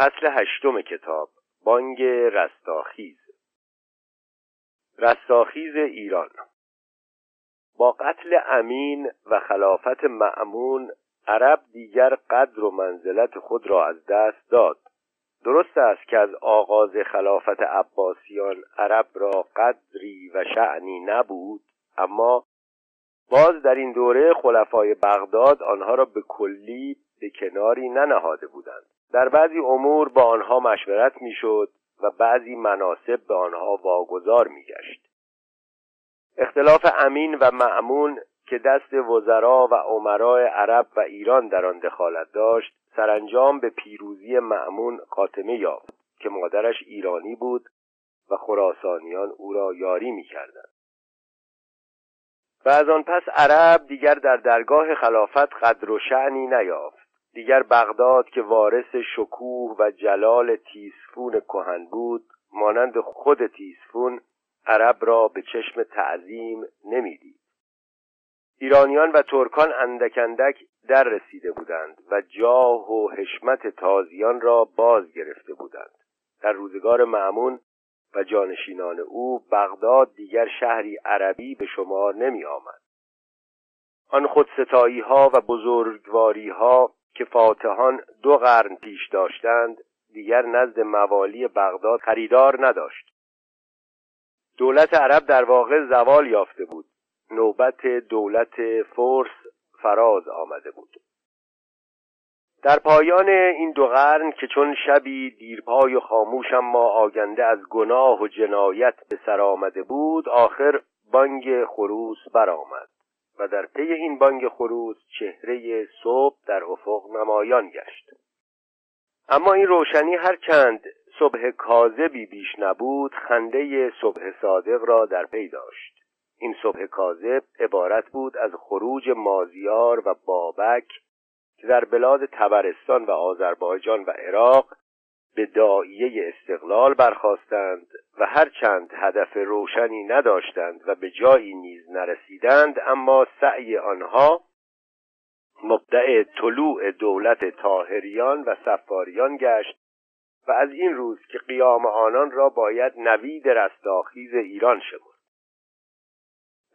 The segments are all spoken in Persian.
فصل هشتم کتاب بانگ رستاخیز. رستاخیز ایران. با قتل امین و خلافت معمون عرب دیگر قدر و منزلت خود را از دست داد. درست است که از آغاز خلافت عباسیان عرب را قدری و شعنی نبود اما باز در این دوره خلفای بغداد آنها را به کلی به کناری ننهاده بودند. در بعضی امور با آنها مشورت می‌شد و بعضی مناسب به آنها واگذار میگشت. اختلاف امین و معمون که دست وزرا و عمرای عرب و ایران در آن دخالت داشت سرانجام به پیروزی معمون خاتمه یافت که مادرش ایرانی بود و خراسانیان او را یاری می‌کردند. و از آن پس عرب دیگر در درگاه خلافت قدر و شعنی نیافت. دیگر بغداد که وارث شکوه و جلال تیسفون کهن بود مانند خود تیسفون عرب را به چشم تعظیم نمی‌دید. ایرانیان و ترکان اندک اندک در رسیده بودند و جاه و حشمت تازیان را باز گرفته بودند. در روزگار معمون و جانشینان او بغداد دیگر شهری عربی به شمار نمی آمد آن خودستایی ها و بزرگواری ها که فاتحان دو قرن پیش داشتند دیگر نزد موالی بغداد خریدار نداشت. دولت عرب در واقع زوال یافته بود. نوبت دولت فرس فراز آمده بود. در پایان این دو قرن که چون شبی دیرپای و خاموش ما آگنده از گناه و جنایت به سر آمده بود آخر بانگ خروس برآمد. و در پی این بانگ خروس چهره صبح در افق نمایان گشت. اما این روشنی هر چند صبح کاذبی بیش نبود خنده صبح صادق را در پی داشت. این صبح کاذب عبارت بود از خروج مازیار و بابک که در بلاد تبرستان و آذربایجان و عراق به داییه استقلال برخواستند و هرچند هدف روشنی نداشتند و به جایی نیز نرسیدند اما سعی آنها مبدع طلوع دولت تاهریان و سفاریان گشت و از این روز که قیام آنان را باید نوید رستاخیز ایران شد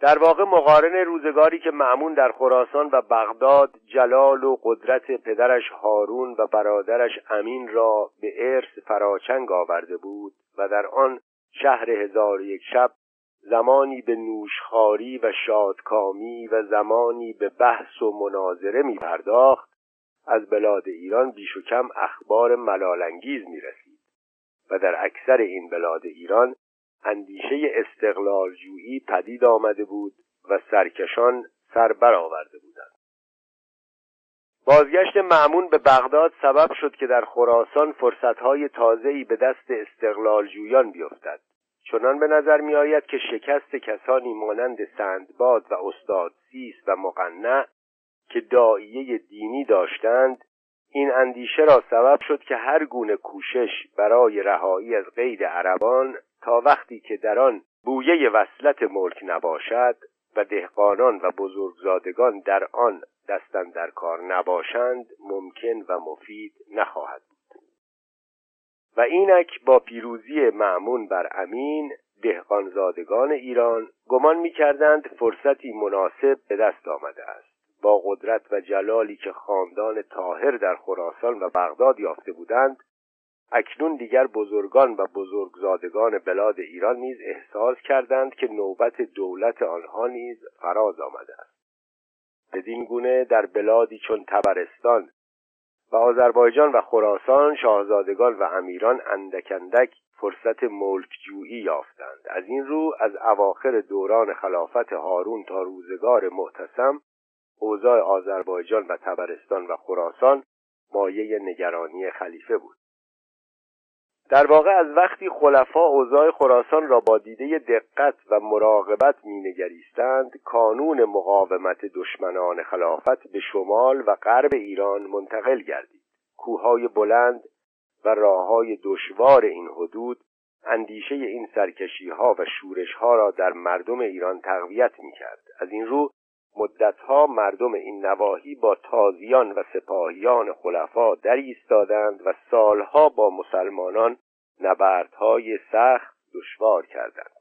در واقع مقارن روزگاری که معمون در خراسان و بغداد جلال و قدرت پدرش هارون و برادرش امین را به ارث فراچنگ آورده بود و در آن شهر هزار یک شب زمانی به نوشخاری و شادکامی و زمانی به بحث و مناظره می پرداخت از بلاد ایران بیش و کم اخبار ملالانگیز می رسید و در اکثر این بلاد ایران اندیشه استقلال جویی پدید آمده بود و سرکشان سر برآورده بودند. بازگشت معمون به بغداد سبب شد که در خراسان فرصتهای تازه‌ای به دست استقلال جویان بیفتد. چنان به نظر می آید که شکست کسانی مانند سندباد و استاد سیس و مقنع که داییه دینی داشتند این اندیشه را سبب شد که هر گونه کوشش برای رهایی از قید عربان تا وقتی که در آن بویه وصلت ملک نباشد و دهقانان و بزرگزادگان در آن دستن در کار نباشند ممکن و مفید نخواهد بود. و اینک با پیروزی معمون بر امین دهقانزادگان ایران گمان می‌کردند فرصتی مناسب به دست آمده است. با قدرت و جلالی که خاندان طاهر در خراسان و بغداد یافته بودند اکنون دیگر بزرگان و بزرگزادگان بلاد ایران نیز احساس کردند که نوبت دولت آنها نیز فراز آمده است. بدین گونه در بلادی چون تبرستان و آذربایجان و خراسان شاهزادگان و امیران اندک اندک فرصت ملک جویی یافتند. از این رو از اواخر دوران خلافت هارون تا روزگار معتصم اوضاع آذربایجان و تبرستان و خراسان مایه نگرانی خلیفه بود. در واقع از وقتی خلفا اوضاع خراسان را با دیده دقت و مراقبت مینگریستند کانون مقاومت دشمنان خلافت به شمال و غرب ایران منتقل گردید کوههای بلند و راههای دشوار این حدود اندیشه این سرکشی ها و شورش ها را در مردم ایران تقویت می کرد. از این رو مدتها مردم این نواحی با تازیان و سپاهیان خلفا در ایستادند و سالها با مسلمانان نبردهای سخت دشوار کردند.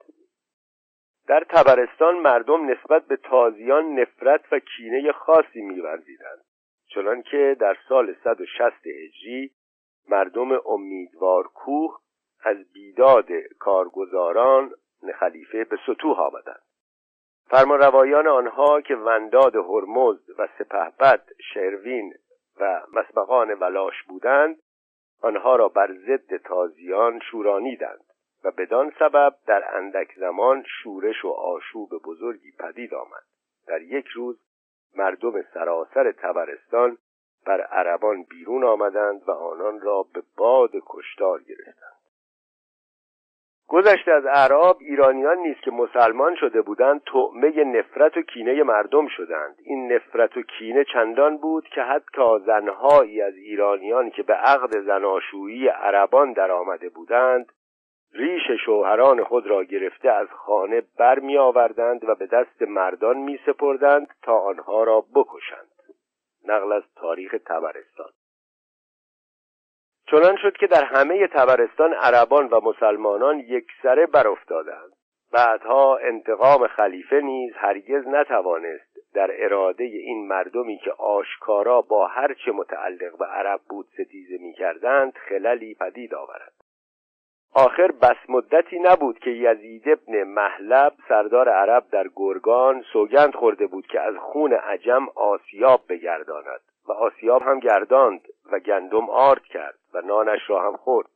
در تبرستان مردم نسبت به تازیان نفرت و کینه خاصی میورزیدند چنانکه در سال 160 هجری مردم امیدوار کوه از بیداد کارگزاران خلیفه به سطوح آمدند. فرمانروایان آنها که ونداد هرمزد و سپهبد شروین و مسبقان ولاش بودند آنها را بر ضد تازیان شورانیدند و بدان سبب در اندک زمان شورش و آشوب بزرگی پدید آمد. در یک روز مردم سراسر تبرستان بر عربان بیرون آمدند و آنان را به باد کشتار گرفتند. گذشته از اعراب ایرانیان نیست که مسلمان شده بودند طعمه نفرت و کینه مردم شدند. این نفرت و کینه چندان بود که حتی زنهایی از ایرانیان که به عقد زناشویی عربان در آمده بودند ریش شوهران خود را گرفته از خانه برمی آوردند و به دست مردان می تا آنها را بکشند. نقل از تاریخ تبرستان چنان شد که در همه تبرستان عربان و مسلمانان یکسره برافتادند. بعدها انتقام خلیفه نیز هرگز نتوانست در اراده این مردمی که آشکارا با هرچه متعلق به عرب بود ستیزه می‌کردند خللی پدید آورد. آخر بس مدتی نبود که یزید ابن محلب سردار عرب در گرگان سوگند خورده بود که از خون عجم آسیاب بگرداند و آسیاب هم گرداند و گندم آرد کرد و نانش را هم خورد.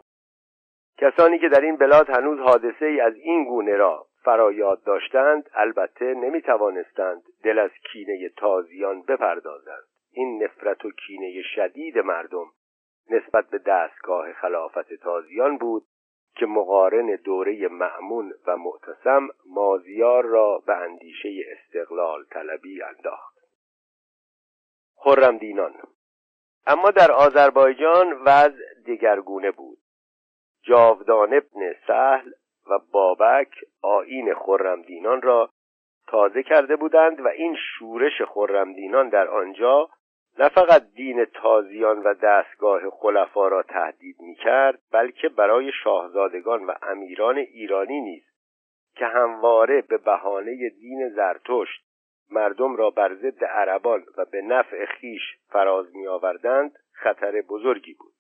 کسانی که در این بلاد هنوز حادثه ای از این گونه را فرایاد داشتند البته نمی توانستند دل از کینه تازیان بپردازند. این نفرت و کینه شدید مردم نسبت به دستگاه خلافت تازیان بود که مقارن دوره معمون و معتصم مازیار را به اندیشه استقلال طلبی انداخت. خرمدینان اما در آذربایجان وضع دگرگونه بود. جاودان ابن سهل و بابک آین خرمدینان را تازه کرده بودند و این شورش خرمدینان در آنجا نه فقط دین تازیان و دستگاه خلفا را تهدید می کرد بلکه برای شاهزادگان و امیران ایرانی نیز که همواره به بهانه دین زرتشت مردم را بر ضد عربان و به نفع خیش فراز می آوردند خطر بزرگی بود.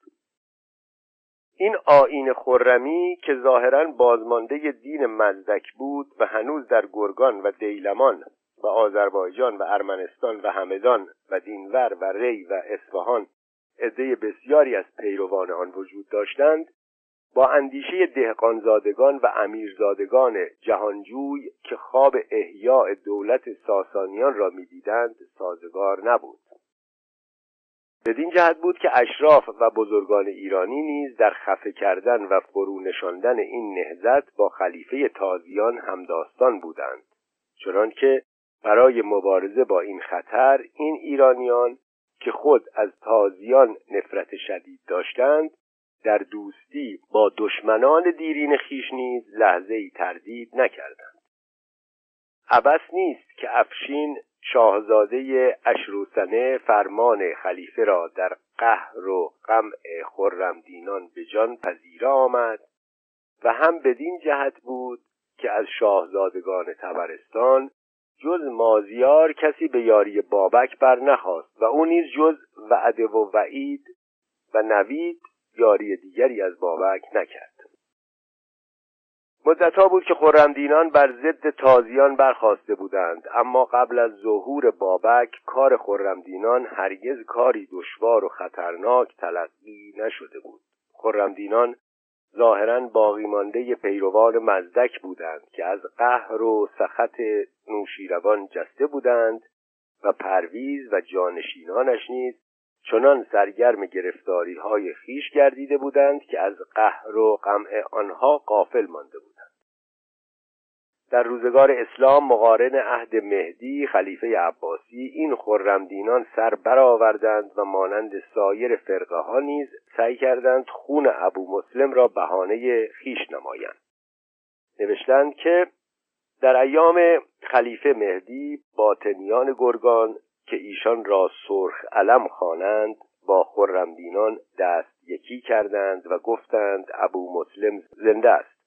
این آین خرمی که ظاهرا بازمانده دین مزدک بود و هنوز در گرگان و دیلمان و آذربایجان و ارمنستان و همدان و دینور و ری و اصفهان عده بسیاری از پیروان آن وجود داشتند با اندیشه دهقانزادگان و امیرزادگان جهانجوی که خواب احیاء دولت ساسانیان را می‌دیدند سازگار نبود. بدین جهت بود که اشراف و بزرگان ایرانی نیز در خفه کردن و فرو نشاندن این نهزت با خلیفه تازیان همداستان بودند. چنانکه برای مبارزه با این خطر این ایرانیان که خود از تازیان نفرت شدید داشتند در دوستی با دشمنان دیرین خیش نیز لحظه ای تردید نکردند. عبس نیست که افشین شاهزاده اشروسنه فرمان خلیفه را در قهر و قمع خرمدینان به جان پذیره آمد و هم بدین جهت بود که از شاهزادگان تبرستان جز مازیار کسی به یاری بابک بر نخواست و او نیز جز وعده و وعید و نوید یاری دیگری از بابک نکرد. مدتها بود که خرمدینان بر ضد تازیان برخواسته بودند اما قبل از ظهور بابک کار خرمدینان هرگز کاری دشوار و خطرناک تلقی نشده بود. خرمدینان ظاهرا باقی مانده پیروان مزدک بودند که از قهر و سخط نوشیروان جسته بودند و پرویز و جانشینانش نیز چنان سرگرم گرفتاری های خیش گردیده بودند که از قهر و قمع آنها قافل مانده بودند. در روزگار اسلام مقارن عهد مهدی خلیفه عباسی این خرمدینان سر برآوردند و مانند سایر فرقه ها نیز سعی کردند خون ابو مسلم را بهانه خیش نمایند. نوشتند که در ایام خلیفه مهدی باطنیان گرگان که ایشان را سرخ علم خوانند با خرمدینان دست یکی کردند و گفتند ابو مسلم زنده است.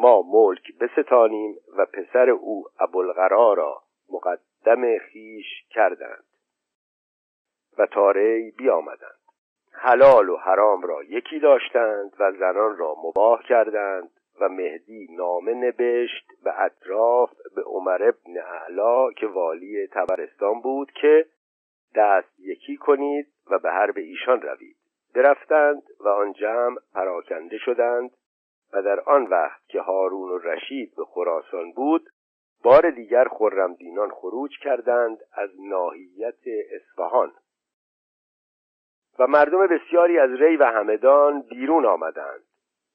ما ملک بستانیم و پسر او ابوالقرا را مقدم خیش کردند و تاره بیامدند. حلال و حرام را یکی داشتند و زنان را مباه کردند و مهدی نامه نبشت به اطراف به عمر ابن اعلا که والی تبرستان بود که دست یکی کنید و به حرب ایشان روید. برفتند و آن جمع پراکنده شدند و در آن وقت که هارون و رشید به خراسان بود بار دیگر خرمدینان خروج کردند از ناحیت اصفهان. و مردم بسیاری از ری و همدان بیرون آمدند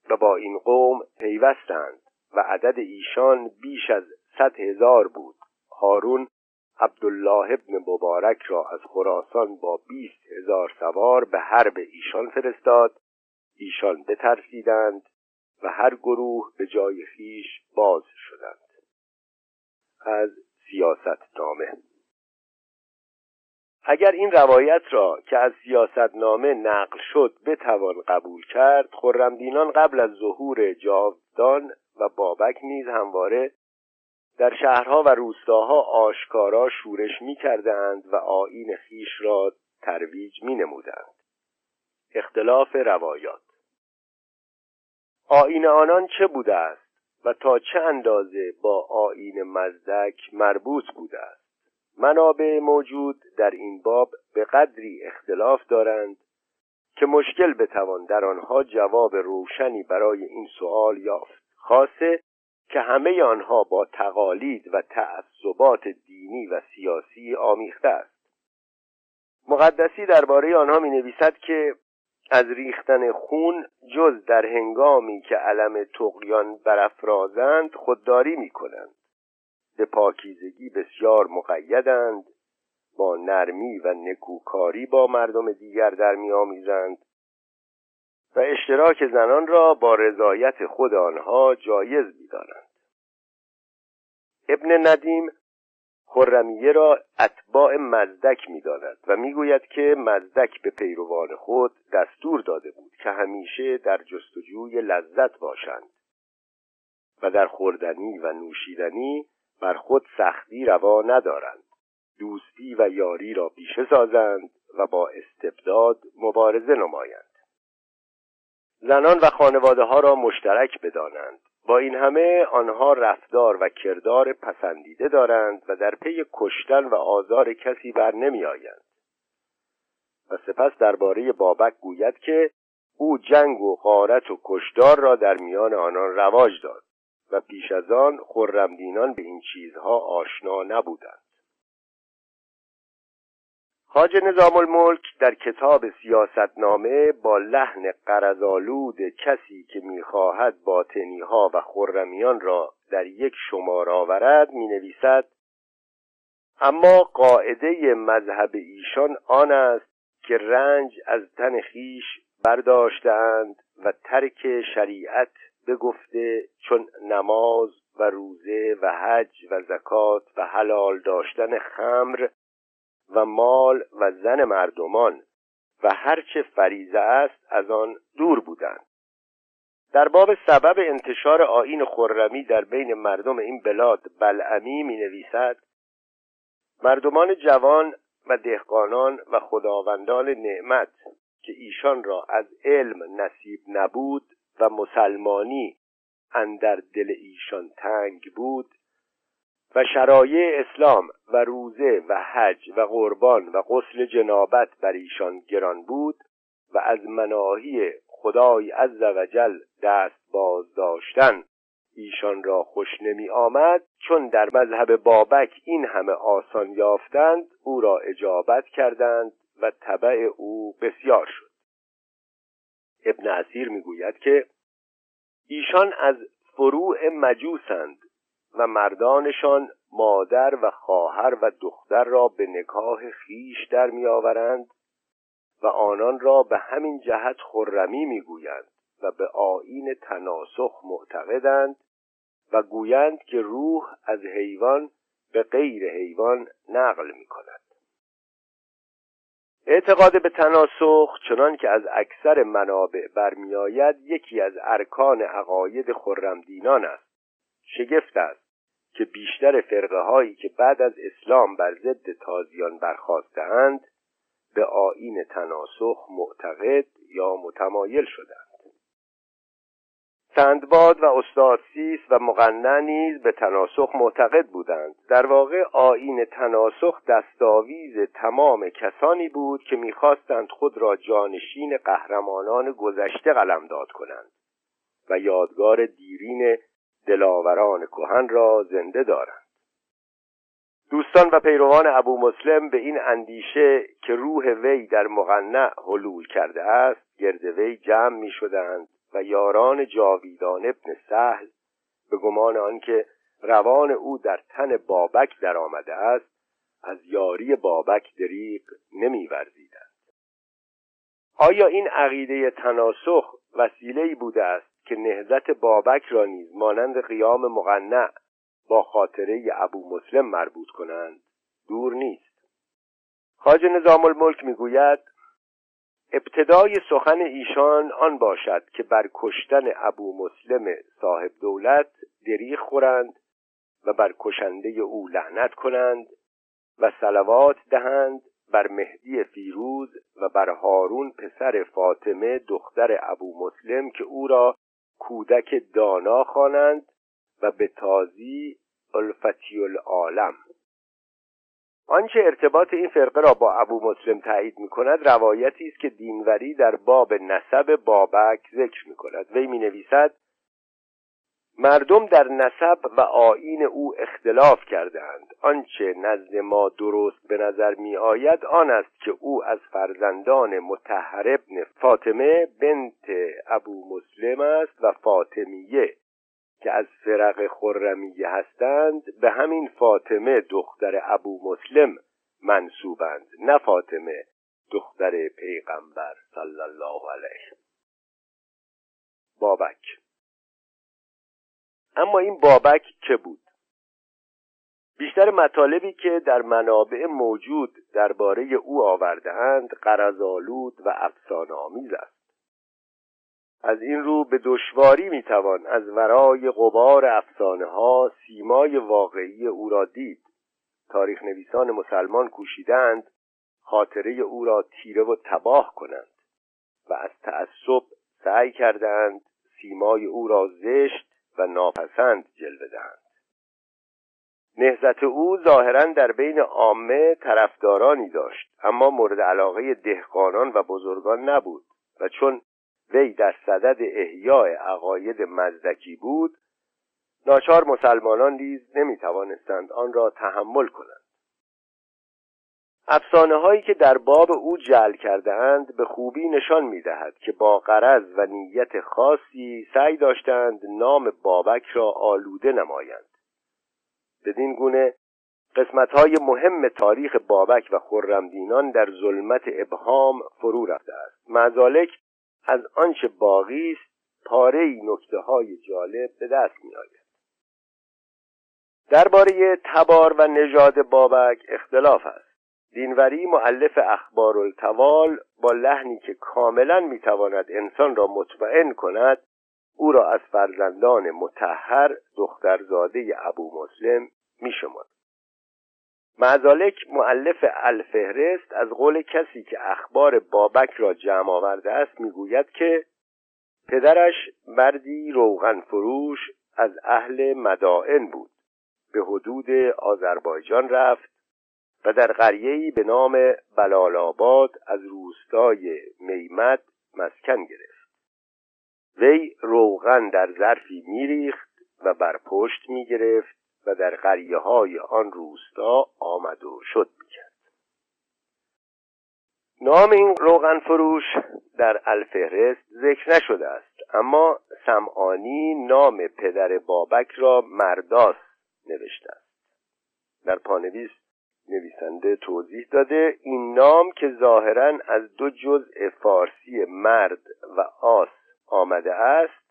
و با این قوم پیوستند و عدد ایشان بیش از صد هزار بود. هارون عبدالله ابن مبارک را از خراسان با بیست هزار سوار به حرب ایشان فرستاد. ایشان بترسیدند و هر گروه به جای خیش باز شدند. از سیاست نامه اگر این روایت را که از سیاست نامه نقل شد بتوان قبول کرد خرمدینان قبل از ظهور جاودان و بابک نیز همواره در شهرها و روستاها آشکارا شورش می کردند و آین خیش را ترویج می نمودند. اختلاف روایات. آین آنان چه بوده است و تا چه اندازه با آین مزدک مربوط بوده است؟ منابع موجود در این باب به قدری اختلاف دارند که مشکل بتوان در آنها جواب روشنی برای این سوال یافت. خاصه که همه آنها با تقالید و تعصبات دینی و سیاسی آمیخته است. مقدسی درباره آنها می نویسد که از ریختن خون جز در هنگامی که علم تقیان برافرازند خودداری می کنند به پاکیزگی بسیار مقیدند با نرمی و نکوکاری با مردم دیگر در میآمیزند و اشتراک زنان را با رضایت خود آنها جایز می‌دانند. ابن ندیم خرمیه را اتباع مزدک می‌داند و می‌گوید که مزدک به پیروان خود دستور داده بود که همیشه در جستجوی لذت باشند و در خوردنی و نوشیدنی بر خود سختی روا ندارند. دوستی و یاری را پیشه سازند و با استبداد مبارزه نمایند. زنان و خانواده ها را مشترک بدانند. با این همه آنها رفتار و کردار پسندیده دارند و در پی کشتن و آزار کسی بر نمی آیند. و سپس درباره بابک گوید که او جنگ و غارت و کشدار را در میان آنان رواج داد و پیش از آن خرمدینان به این چیزها آشنا نبودند خاج نظام الملک در کتاب سیاستنامه با لحن قرضالود کسی که می‌خواهد باطنی ها و خرمیان را در یک شمار آورد می نویسد اما قاعده مذهب ایشان آن است که رنج از تن خیش برداشتند و ترک شریعت بگفته چون نماز و روزه و حج و زکات و حلال داشتن خمر و مال و زن مردمان و هرچه فریزه است از آن دور بودند. در باب سبب انتشار آین خرمی در بین مردم این بلاد بلعمی می نویسد مردمان جوان و دهقانان و خداوندان نعمت که ایشان را از علم نصیب نبود و مسلمانی اندر دل ایشان تنگ بود و شرایع اسلام و روزه و حج و قربان و غسل جنابت بر ایشان گران بود و از مناهی خدای عز وجل دست باز داشتن. ایشان را خوش نمی آمد چون در مذهب بابک این همه آسان یافتند او را اجابت کردند و طبع او بسیار شد. ابن اسیر می‌گوید که ایشان از فروع مجوسند و مردانشان مادر و خواهر و دختر را به نکاح خیش در میآورند و آنان را به همین جهت خرمی می‌گویند و به آین تناسخ معتقدند و گویند که روح از حیوان به غیر حیوان نقل می کند اعتقاد به تناسخ چنان که از اکثر منابع برمیآید یکی از ارکان عقاید خرمدینان است. شگفت است. که بیشتر فرقه هایی که بعد از اسلام بر ضد تازیان برخواستهاند به آین تناسخ معتقد یا متمایل شدند سندباد و استاد سیس و مقنع نیز به تناسخ معتقد بودند. در واقع آین تناسخ دستاویز تمام کسانی بود که می‌خواستند خود را جانشین قهرمانان گذشته قلمداد کنند و یادگار دیرین دلاوران کهن را زنده دارند. دوستان و پیروان ابو مسلم به این اندیشه که روح وی در مقنع حلول کرده است گرد وی جمع می شدند و یاران جاویدان ابن سهل به گمان آنکه روان او در تن بابک در آمده است از یاری بابک دریق نمیورزیدند آیا این عقیده تناسخ وسیله‌ای بوده است؟ که نهزت بابک را نیز مانند قیام مقنع با خاطره ابو مسلم مربوط کنند دور نیست. خاج نظام الملک می‌گوید ابتدای سخن ایشان آن باشد که بر کشتن ابو مسلم صاحب دولت دریغ خورند و بر کشنده او لعنت کنند و سلوات دهند بر مهدی فیروز و بر هارون پسر فاطمه دختر ابو مسلم که او را کودک دانا خوانند و به تازی الفتی العالم آنچه ارتباط این فرقه را با ابو مسلم تایید می کند روایتی است که دینوری در باب نسب بابک ذکر می کند وی می نویسد مردم در نسب و آین او اختلاف کردند آنچه نزد ما درست به نظر می آید آن است که او از فرزندان متحر ابن فاطمه بنت ابو مسلم است و فاطمیه که از فرق خرمیه هستند. به همین فاطمه دختر ابو مسلم منصوبند نه فاطمه دختر پیغمبر صلی الله علیه. بابک اما این بابک چه بود؟ بیشتر مطالبی که در منابع موجود درباره او آوردهاند قرضالود و افسانه آمیز است. از این رو به دشواری می‌توان از ورای غبار افسانه ها سیمای واقعی او را دید. تاریخ نویسان مسلمان کوشیدند خاطره او را تیره و تباه کنند و از تعصب سعی کردند سیمای او را زشت و ناپسند جلوه دهند. نهزت او ظاهرا در بین عامه طرفدارانی داشت اما مورد علاقه دهقانان و بزرگان نبود و چون وی در صدد احیاء عقاید مزدکی بود ناچار مسلمانان نیز نمی توانستند آن را تحمل کنند. افسانه هایی که در باب او جل کرده اند به خوبی نشان می دهد که با قرض و نیت خاصی سعی داشتند نام بابک را آلوده نمایند. بدین گونه قسمت های مهم تاریخ بابک و خرمدینان در ظلمت ابهام فرو رفته است. مزالک از آنچه باقی است پاره نکته های جالب به دست می آید درباره تبار و نژاد بابک اختلاف است. دینوری معلف اخبار التوال با لحنی که کاملا می‌تواند انسان را مطمئن کند او را از فرزندان متحر دخترزاده ابو مسلم میشمرد معزالک معلف الفهرست از قول کسی که اخبار بابک را جمع آورده است می‌گوید که پدرش مردی روغن فروش از اهل مدائن بود. به حدود آذربایجان رفت و در قریه‌ای به نام بلالآباد از روستای میمد مسکن گرفت. وی روغن در ظرفی میریخت و بر پشت می‌گرفت و در قریه های آن روستا آمد و شد می‌کرد. نام این روغن فروش در الفهرست ذکر نشده است اما سمعانی نام پدر بابک را مرداس نوشته است. در پانویس نویسنده توضیح داده این نام که ظاهرا از دو جزء فارسی مرد و آس آمده است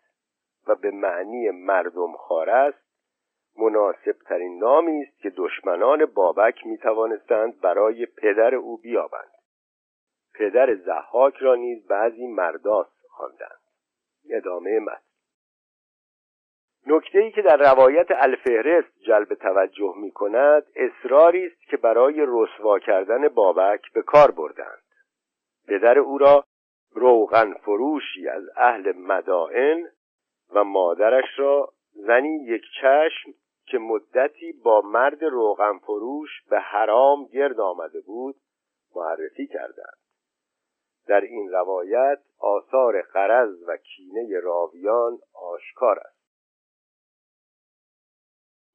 و به معنی مردم خار است مناسب ترین نامی است که دشمنان بابک می توانستند برای پدر او بیابند. پدر زحاک را نیز بعضی مرداس خواندند. ادامه متن. نکته ای که در روایت الفهرست جلب توجه می کند اصراری است که برای رسوا کردن بابک به کار بردند. پدر او را روغن فروشی از اهل مدائن و مادرش را زنی یک چشم که مدتی با مرد روغن فروش به حرام گرد آمده بود معرفی کردند. در این روایت آثار قرض و کینه راویان آشکار است.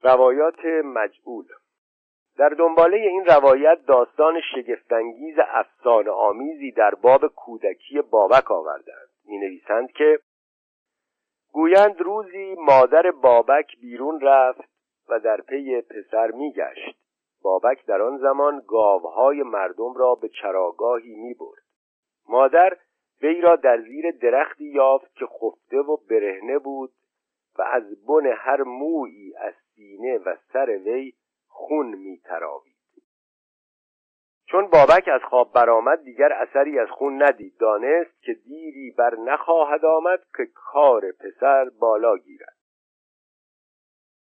روایات مجعول. در دنباله این روایت داستان شگفتانگیز افسانه آمیزی در باب کودکی بابک آوردند. می نویسند که گویند روزی مادر بابک بیرون رفت و در پی پسر می گشت بابک در آن زمان گاوهای مردم را به چراگاهی می برد مادر وی را در زیر درختی یافت که خفته و برهنه بود و از بن هر مویی از سینه و سر وی خون می چون بابک از خواب برآمد دیگر اثری از خون ندید. دانست که دیری بر نخواهد آمد که کار پسر بالا گیرد.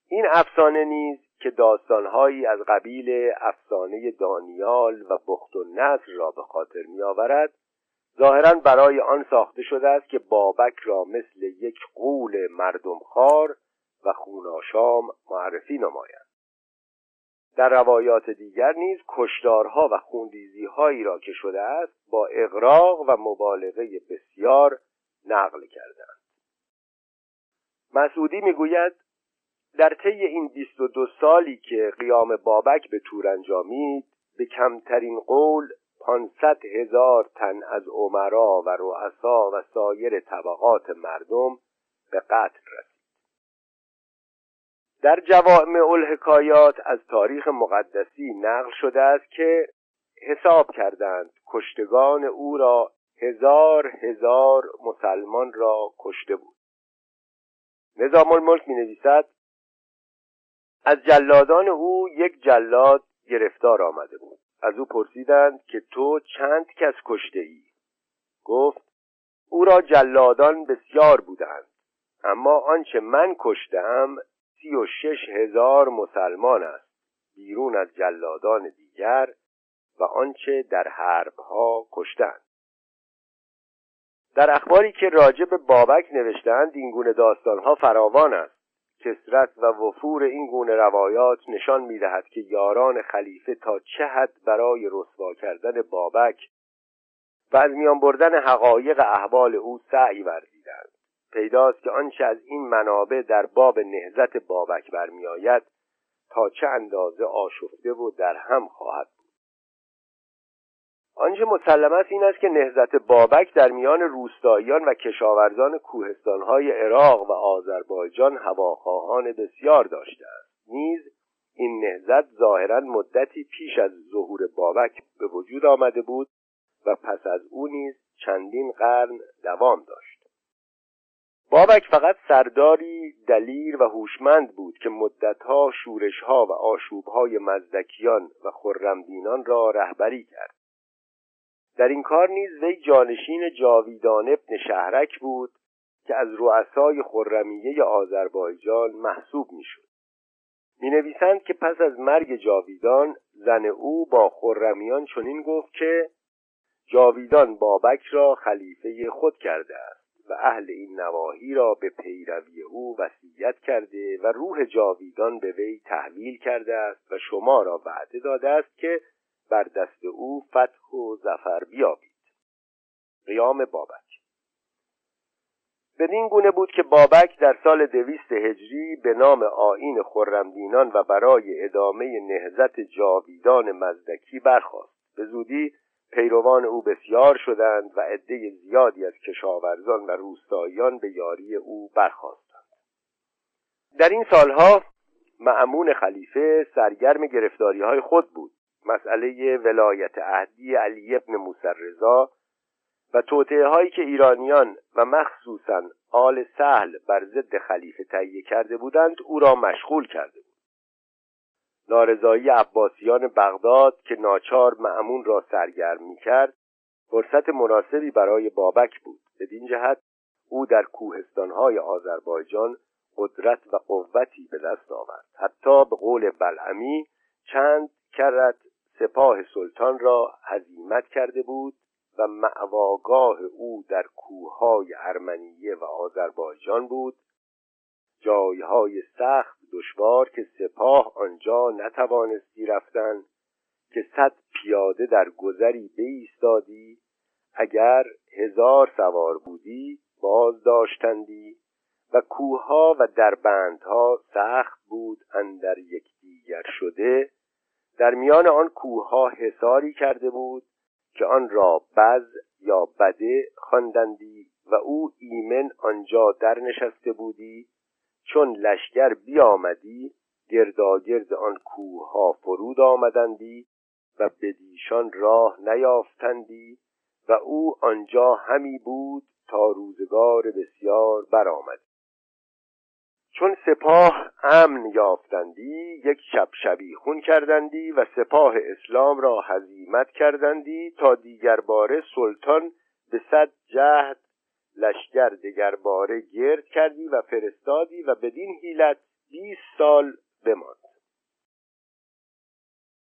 این افسانه نیز که داستانهایی از قبیل افسانه دانیال و بخت و نصر را به خاطر می آورد ظاهرا برای آن ساخته شده است که بابک را مثل یک قول مردم خار و خوناشام معرفی نمایند. در روایات دیگر نیز کشدارها و خوندیزی هایی را که شده است با اغراق و مبالغه بسیار نقل کردند. مسعودی می‌گوید در طی این 22 سالی که قیام بابک به تور انجامید به کمترین قول 500 هزار تن از عمرا و رؤسا و سایر طبقات مردم به قتل رسید. در جوامع الحکایات از تاریخ مقدسی نقل شده است که حساب کردند کشتگان او را هزار هزار مسلمان را کشته بود. نظام الملک می نویسد از جلادان او یک جلاد گرفتار آمده بود. از او پرسیدند که تو چند کس کشته ای گفت او را جلادان بسیار بودند اما آنچه من کشتم سی و شش هزار مسلمان است بیرون از جلادان دیگر و آنچه در حربها کشتند. در اخباری که راجع به بابک نوشتند این گونه داستانها فراوان است. کسرت و وفور این گونه روایات نشان می‌دهد که یاران خلیفه تا چه حد برای رسوا کردن بابک و از میان بردن حقایق احوال او سعی ورزیدند پیداست که آنچه از این منابع در باب نهزت بابک برمیآید تا چه اندازه آشفته و در هم خواهد بود. آنچه مسلم است این است که نهزت بابک در میان روستاییان و کشاورزان کوهستانهای عراق و آذربایجان هواخواهان بسیار داشته است. نیز این نهزت ظاهرا مدتی پیش از ظهور بابک به وجود آمده بود و پس از او نیز چندین قرن دوام داشت. بابک فقط سرداری دلیر و هوشمند بود که مدتها شورشها و آشوبهای مزدکیان و خرمدینان را رهبری کرد. در این کار نیز وی جانشین جاویدان ابن شهرک بود که از رؤسای خرمیه آذربایجان محسوب می‌شد. می نویسند که پس از مرگ جاویدان زن او با خرمیان چنین گفت که جاویدان بابک را خلیفه خود کرده است. و اهل این نواحی را به پیروی او وصیت کرده و روح جاویدان به وی تحویل کرده است و شما را وعده داده است که بر دست او فتح و زفر بیابید. قیام بابک. بدین گونه بود که بابک در سال دویست هجری به نام آین خرمدینان و برای ادامه نهزت جاویدان مزدکی برخاست. به زودی پیروان او بسیار شدند و عده زیادی از کشاورزان و روستاییان به یاری او برخواستند در این سالها معمون خلیفه سرگرم گرفتاری های خود بود. مسئله ولایت عهدی علی ابن موسرزا و توطعه هایی که ایرانیان و مخصوصا آل سهل بر ضد خلیفه تهیه کرده بودند او را مشغول کرده بود. نارضایی عباسیان بغداد که ناچار معمون را سرگرم می کرد فرصت مناسبی برای بابک بود. بدین جهت او در کوهستانهای آذربایجان قدرت و قوتی به دست آورد. حتی به قول بلعمی چند کرت سپاه سلطان را هزیمت کرده بود و معواگاه او در کوههای ارمنیه و آذربایجان بود. جایهای سخت دشوار که سپاه آنجا نتوانستی رفتن که صد پیاده در گذری بیستادی اگر هزار سوار بودی باز داشتندی و کوهها و دربندها سخت بود اندر یکدیگر شده در میان آن کوهها حساری کرده بود که آن را بز یا بده خواندندی و او ایمن آنجا در نشسته بودی چون لشکر بیامدی گرداگرد آن کوهها فرود آمدندی و بدیشان راه نیافتندی و او آنجا همی بود تا روزگار بسیار برآمد. چون سپاه امن یافتندی یک شب شبیخون کردندی و سپاه اسلام را هزیمت کردندی تا دیگر باره سلطان به صد جهد لشکر دیگر باره گرد کردی و فرستادی و بدین حیلت بیست سال بماند.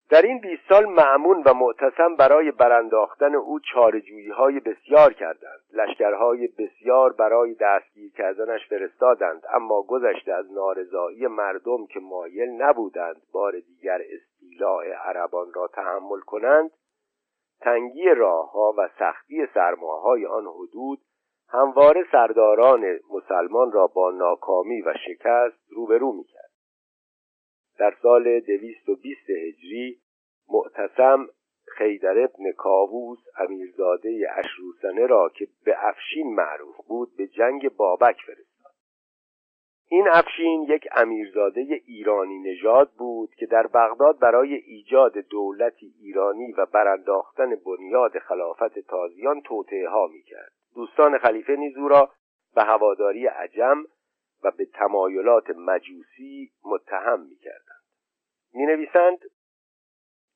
در این بیست سال معمون و معتصم برای برانداختن او چارجویی های بسیار کردند. لشکرهای بسیار برای دستگیر کردنش فرستادند اما گذشته از نارضایی مردم که مایل نبودند بار دیگر استیلاع عربان را تحمل کنند تنگی راهها و سختی سرماهای آن حدود همواره سرداران مسلمان را با ناکامی و شکست روبرو می‌کرد. در سال دویست و بیست هجری معتصم خیدر ابن کاووس امیرزاده اشروسنه را که به افشین معروف بود به جنگ بابک فرستاد. این افشین یک امیرزاده ایرانی نژاد بود که در بغداد برای ایجاد دولتی ایرانی و برانداختن بنیاد خلافت تازیان توطعه ها می‌کرد. دوستان خلیفه نیز را به هواداری عجم و به تمایلات مجوسی متهم می‌کردند. می نویسند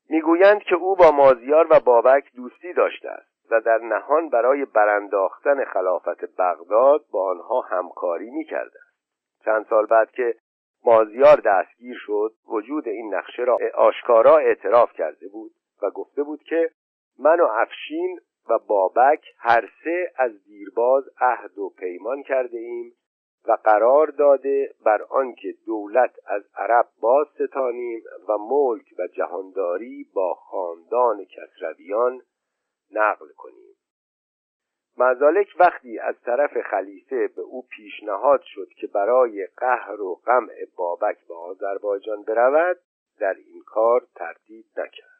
می‌گویند که او با مازیار و بابک دوستی داشته است و در نهان برای برانداختن خلافت بغداد با آنها همکاری می‌کرده. است چند سال بعد که مازیار دستگیر شد وجود این نقشه را آشکارا اعتراف کرده بود و گفته بود که من و افشین و بابک هر سه از دیرباز عهد و پیمان کرده ایم و قرار داده بر آنکه دولت از عرب باز ستانیم و ملک و جهانداری با خاندان کسرویان نقل کنیم. مزالک وقتی از طرف خلیفه به او پیشنهاد شد که برای قهر و قمع بابک به آذربایجان برود در این کار تردید نکرد.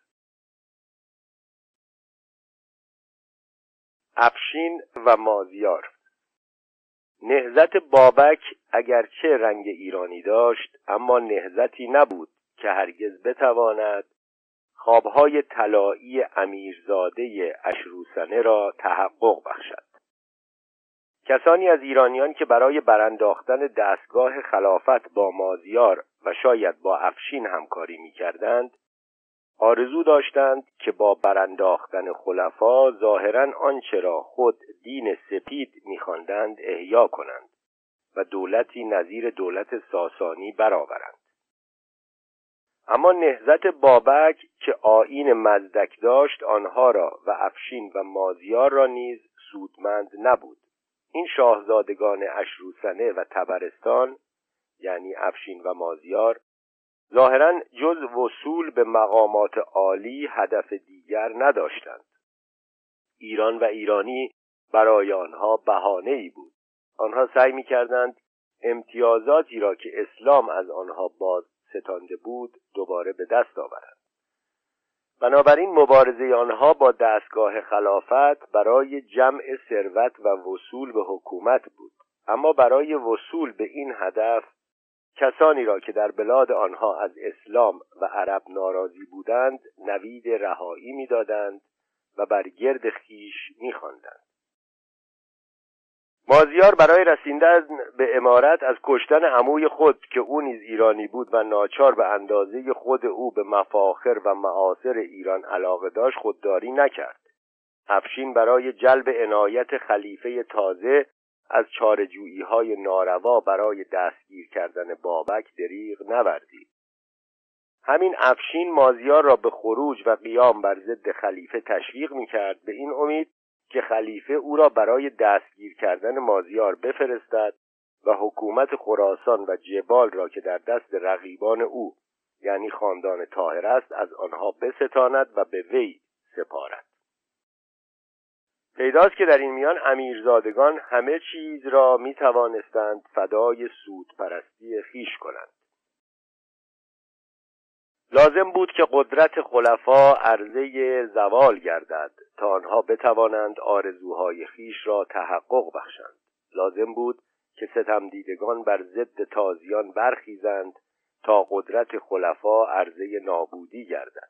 افشین و مازیار نهزت بابک اگرچه رنگ ایرانی داشت اما نهزتی نبود که هرگز بتواند خوابهای طلایی امیرزاده اشروسنه را تحقق بخشد. کسانی از ایرانیان که برای برانداختن دستگاه خلافت با مازیار و شاید با افشین همکاری می‌کردند آرزو داشتند که با برانداختن خلفا ظاهرا آنچه را خود دین سپید میخواندند احیا کنند و دولتی نظیر دولت ساسانی برآورند. اما نهزت بابک که آین مزدک داشت آنها را و افشین و مازیار را نیز سودمند نبود. این شاهزادگان اشروسنه و تبرستان یعنی افشین و مازیار ظاهرا جز وصول به مقامات عالی هدف دیگر نداشتند. ایران و ایرانی برای آنها بهانه ای بود. آنها سعی می کردند امتیازاتی را که اسلام از آنها باز ستانده بود دوباره به دست آورند بنابراین مبارزه آنها با دستگاه خلافت برای جمع ثروت و وصول به حکومت بود. اما برای وصول به این هدف کسانی را که در بلاد آنها از اسلام و عرب ناراضی بودند نوید رهایی می‌دادند و بر گرد خیش میخواندند. مازیار برای رسیدن به امارت از کشتن عموی خود که او نیز ایرانی بود و ناچار به اندازه خود او به مفاخر و معاصر ایران علاقه داشت خودداری نکرد. افشین برای جلب عنایت خلیفه تازه از چارجویی های ناروا برای دستگیر کردن بابک دریغ نوردید. همین افشین مازیار را به خروج و قیام بر ضد خلیفه تشویق می‌کرد. به این امید که خلیفه او را برای دستگیر کردن مازیار بفرستد و حکومت خراسان و جبال را که در دست رقیبان او یعنی خاندان طاهر است از آنها بستاند و به وی سپارد. پیداست که در این میان امیرزادگان همه چیز را می توانستند فدای سود پرستی خیش کنند. لازم بود که قدرت خلفا عرضه زوال گردد. تا آنها بتوانند آرزوهای خیش را تحقق بخشند. لازم بود که ستمدیدگان بر ضد تازیان برخیزند تا قدرت خلفا عرضه نابودی گردد.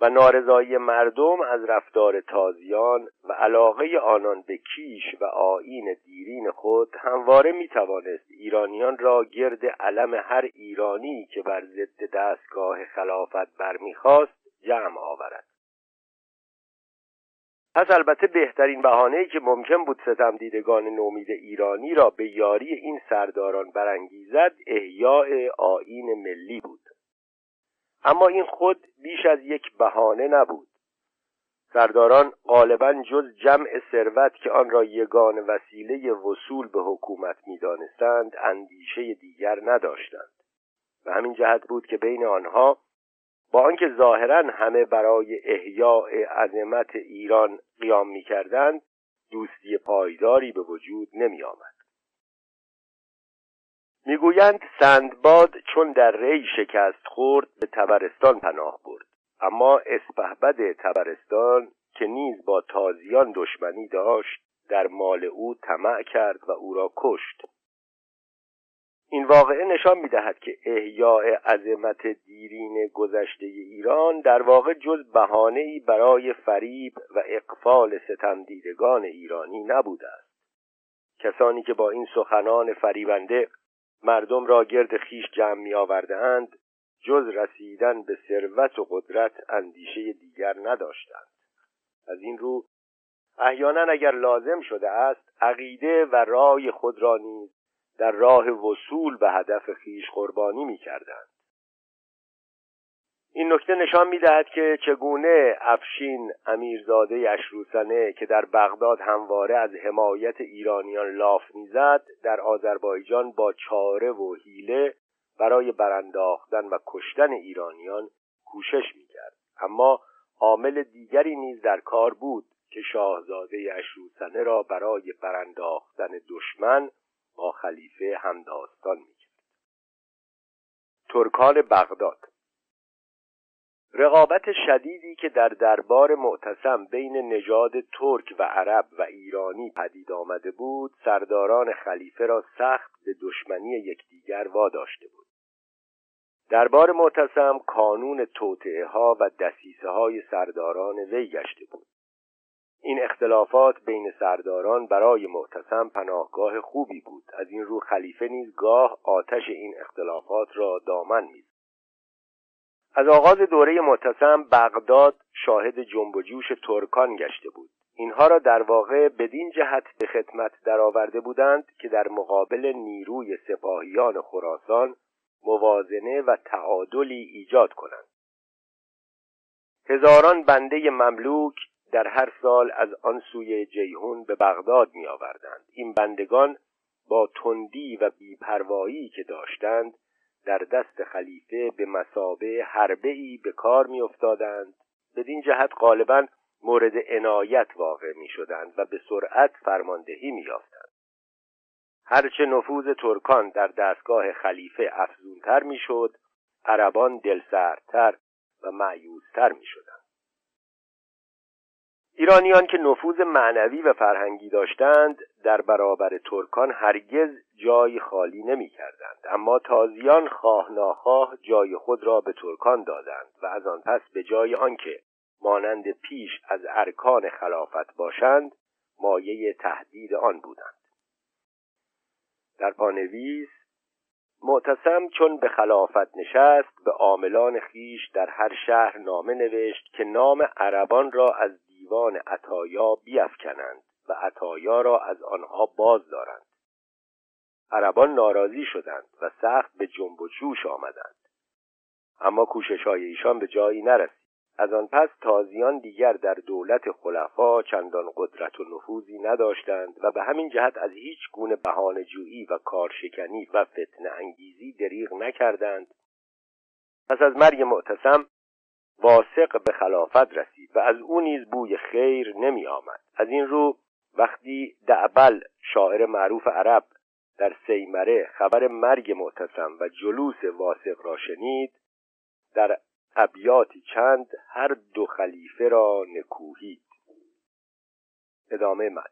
و نارضایی مردم از رفتار تازیان و علاقه آنان به کیش و آین دیرین خود همواره می توانست ایرانیان را گرد علم هر ایرانی که بر ضد دستگاه خلافت برمیخواست جمع آورد. پس البته بهترین بهانه‌ای که ممکن بود ستم دیدگان نومید ایرانی را به یاری این سرداران برانگیزد احیاء آین ملی بود. اما این خود بیش از یک بهانه نبود. سرداران غالبا جز جمع ثروت که آن را یگان وسیله وصول به حکومت می‌دانستند اندیشه دیگر نداشتند. و همین جهت بود که بین آنها با آنکه ظاهرا همه برای احیاء عظمت ایران قیام می‌کردند دوستی پایداری به وجود نمی آمد. می‌گویند سندباد چون در ری شکست خورد به تبرستان پناه برد اما اسپهبد تبرستان که نیز با تازیان دشمنی داشت در مال او طمع کرد و او را کشت این واقعه نشان می‌دهد که احیاء عظمت دیرین گذشته ایران در واقع جز بهانه‌ای برای فریب و اقفال ستمدیدگان ایرانی نبوده است. کسانی که با این سخنان فریبنده مردم را گرد خیش جمع می جز رسیدن به ثروت و قدرت اندیشه دیگر نداشتند. از این رو احیانا اگر لازم شده است عقیده و رای خود را نیز در راه وصول به هدف خیش قربانی می کردند. این نکته نشان می‌دهد که چگونه افشین امیرزاده اشروسنه که در بغداد همواره از حمایت ایرانیان لاف می‌زد در آذربایجان با چاره و حیله برای برانداختن و کشتن ایرانیان کوشش می‌کرد اما عامل دیگری نیز در کار بود که شاهزاده اشروسنه را برای برانداختن دشمن با خلیفه همداستان می‌کرد. ترکان بغداد. رقابت شدیدی که در دربار معتصم بین نژاد ترک و عرب و ایرانی پدید آمده بود سرداران خلیفه را سخت به دشمنی یکدیگر واداشته بود. دربار معتصم کانون توطعه ها و دسیسه های سرداران وی گشته بود. این اختلافات بین سرداران برای معتصم پناهگاه خوبی بود. از این رو خلیفه نیز گاه آتش این اختلافات را دامن می‌زد. از آغاز دوره معتصم بغداد شاهد جنب و جوش ترکان گشته بود. اینها را در واقع بدین جهت به خدمت درآورده بودند که در مقابل نیروی سپاهیان خراسان موازنه و تعادلی ایجاد کنند. هزاران بنده مملوک در هر سال از آن سوی جیهون به بغداد می آوردند. این بندگان با تندی و بیپروایی که داشتند در دست خلیفه به مسابه حربه ای به کار می افتادند بدین جهت غالبا مورد عنایت واقع می شدند و به سرعت فرماندهی می یافتند هرچه نفوذ ترکان در دستگاه خلیفه افزونتر می شد عربان دلسردتر و معیوزتر می شدند ایرانیان که نفوذ معنوی و فرهنگی داشتند در برابر ترکان هرگز جای خالی نمی کردند اما تازیان خواه ناخواه جای خود را به ترکان دادند و از آن پس به جای آنکه مانند پیش از ارکان خلافت باشند مایه تهدید آن بودند. در پانویس معتصم چون به خلافت نشست به عاملان خیش در هر شهر نامه نوشت که نام عربان را از دیوان عطایا بیافکنند و عطایا را از آنها باز دارند. عربان ناراضی شدند و سخت به جنب و جوش آمدند. اما کوشش های ایشان به جایی نرسید. از آن پس تازیان دیگر در دولت خلفا چندان قدرت و نفوذی نداشتند و به همین جهت از هیچ گونه جویی و کارشکنی و فتنه انگیزی دریغ نکردند. پس از مرگ معتصم واسق به خلافت رسید و از او نیز بوی خیر نمی آمد. از این رو وقتی دعبل شاعر معروف عرب در سیمره خبر مرگ معتصم و جلوس واسق را شنید در ابیاتی چند هر دو خلیفه را نکوهید. ادامه مد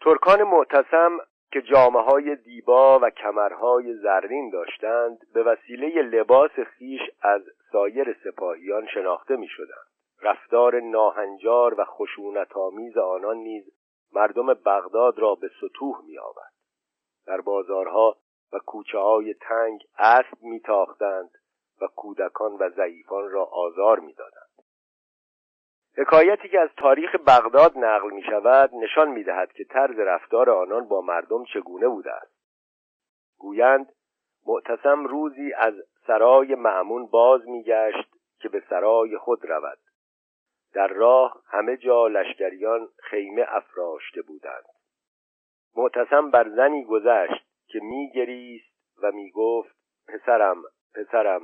ترکان معتصم که جامعه های دیبا و کمرهای زرین داشتند به وسیله لباس خیش از سایر سپاهیان شناخته می شدند. رفتار ناهنجار و خشونت آمیز آنان نیز مردم بغداد را به سطوح می آورد. در بازارها و کوچه های تنگ اسب می تاختند و کودکان و ضعیفان را آزار می‌دادند حکایتی که از تاریخ بغداد نقل می شود نشان می دهد که طرز رفتار آنان با مردم چگونه بوده است گویند معتصم روزی از سرای معمون باز می گشت که به سرای خود رود. در راه همه جا لشکریان خیمه افراشته بودند. معتصم بر زنی گذشت که میگریست و می‌گفت پسرم پسرم.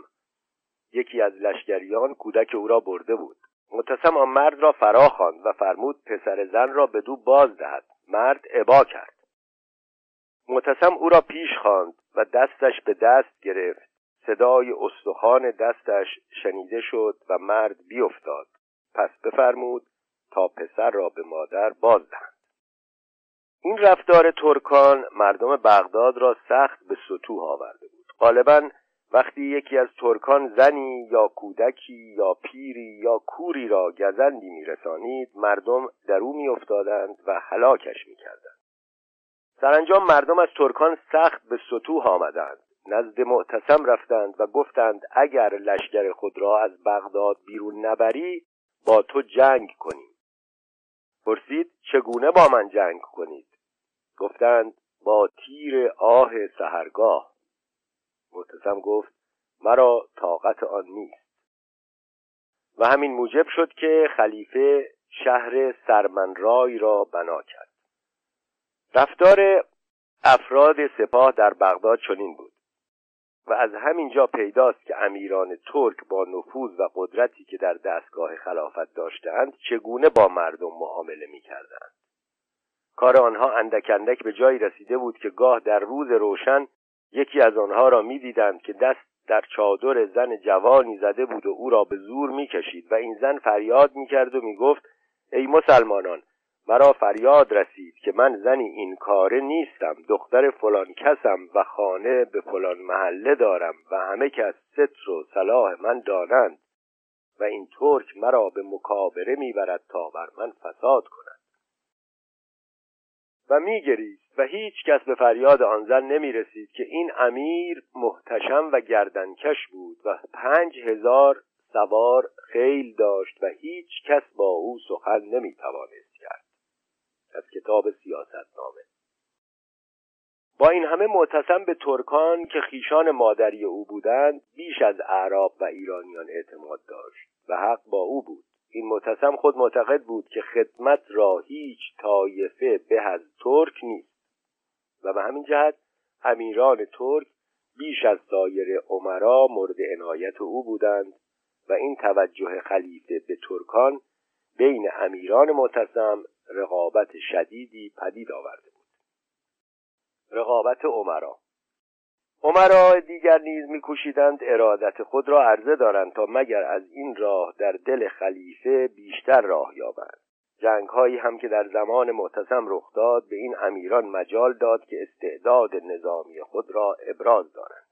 یکی از لشکریان کودک او را برده بود. متصم آن مرد را فرا خواند و فرمود پسر زن را به دو باز دهد. مرد عبا کرد. متصم او را پیش خواند و دستش به دست گرفت صدای استخوان دستش شنیده شد و مرد بیفتاد. پس بفرمود تا پسر را به مادر باز دهند این رفتار ترکان مردم بغداد را سخت به سطوح آورده بود. غالبا وقتی یکی از ترکان زنی یا کودکی یا پیری یا کوری را گزندی میرسانید مردم در او میافتادند و هلاکش می‌کردند. سرانجام مردم از ترکان سخت به سطوح آمدند. نزد معتصم رفتند و گفتند اگر لشکر خود را از بغداد بیرون نبری با تو جنگ کنیم. پرسید چگونه با من جنگ کنید؟ گفتند با تیر آه سهرگاه معتصم گفت مرا طاقت آن نیست. و همین موجب شد که خلیفه شهر سرمنرای را بنا کرد. رفتار افراد سپاه در بغداد چنین بود. و از همین جا پیداست که امیران ترک با نفوذ و قدرتی که در دستگاه خلافت داشتند چگونه با مردم معامله می‌کردند. کار آنها اندک اندک به جایی رسیده بود که گاه در روز روشن یکی از آنها را می‌دیدند که دست در چادر زن جوانی زده بود و او را به زور می‌کشید و این زن فریاد می‌کرد و می‌گفت ای مسلمانان مرا فریاد رسید که من زنی این کاره نیستم دختر فلان کسم و خانه به فلان محله دارم و همه کس ستر و صلاح من دانند و این ترک مرا به مکابره می‌برد تا بر من فساد کند. و میگریست و هیچ کس به فریاد آن زن نمی رسید که این امیر محتشم و گردنکش بود و پنج هزار سوار خیل داشت و هیچ کس با او سخن نمی توانست از کتاب سیاست نامه با این همه معتصم به ترکان که خیشان مادری او بودند بیش از اعراب و ایرانیان اعتماد داشت و حق با او بود. این متسم خود معتقد بود که خدمت را هیچ طایفه به از ترک نیست و به همین جهت امیران ترک بیش از سایر عمرا مورد عنایت او بودند و این توجه خلیفه به ترکان بین امیران معتصم رقابت شدیدی پدید آورده بود. رقابت عمرا. عمرا دیگر نیز میکوشیدند ارادت خود را عرضه دارند تا مگر از این راه در دل خلیفه بیشتر راه یابند. جنگ هایی هم که در زمان معتصم رخ داد به این امیران مجال داد که استعداد نظامی خود را ابراز دارند.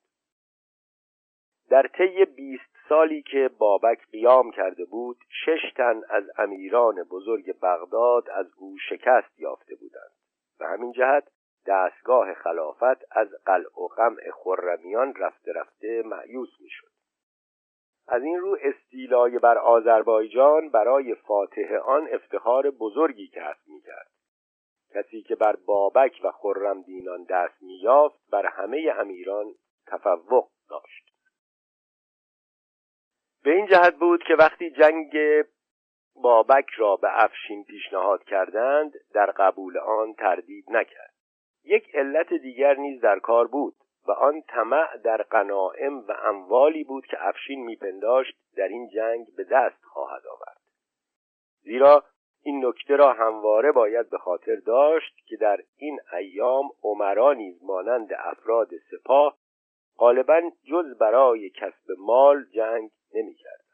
در طی بیست سالی که بابک قیام کرده بود شش تن از امیران بزرگ بغداد از او شکست یافته بودند. و همین جهت دستگاه خلافت از قلع و قمع خرمیان رفته رفته معیوس می‌شد. از این رو استیلای بر آذربایجان برای فاتح آن افتخار بزرگی کسب می‌کرد. کسی که بر بابک و خرم دینان دست مییافت بر همه امیران تفوق داشت. به این جهت بود که وقتی جنگ بابک را به افشین پیشنهاد کردند در قبول آن تردید نکرد. یک علت دیگر نیز در کار بود و آن طمع در قنائم و اموالی بود که افشین میپنداشت در این جنگ به دست خواهد آورد. زیرا این نکته را همواره باید به خاطر داشت که در این ایام عمرا نیز مانند افراد سپاه غالبا جز برای کسب مال جنگ نمی‌کردند.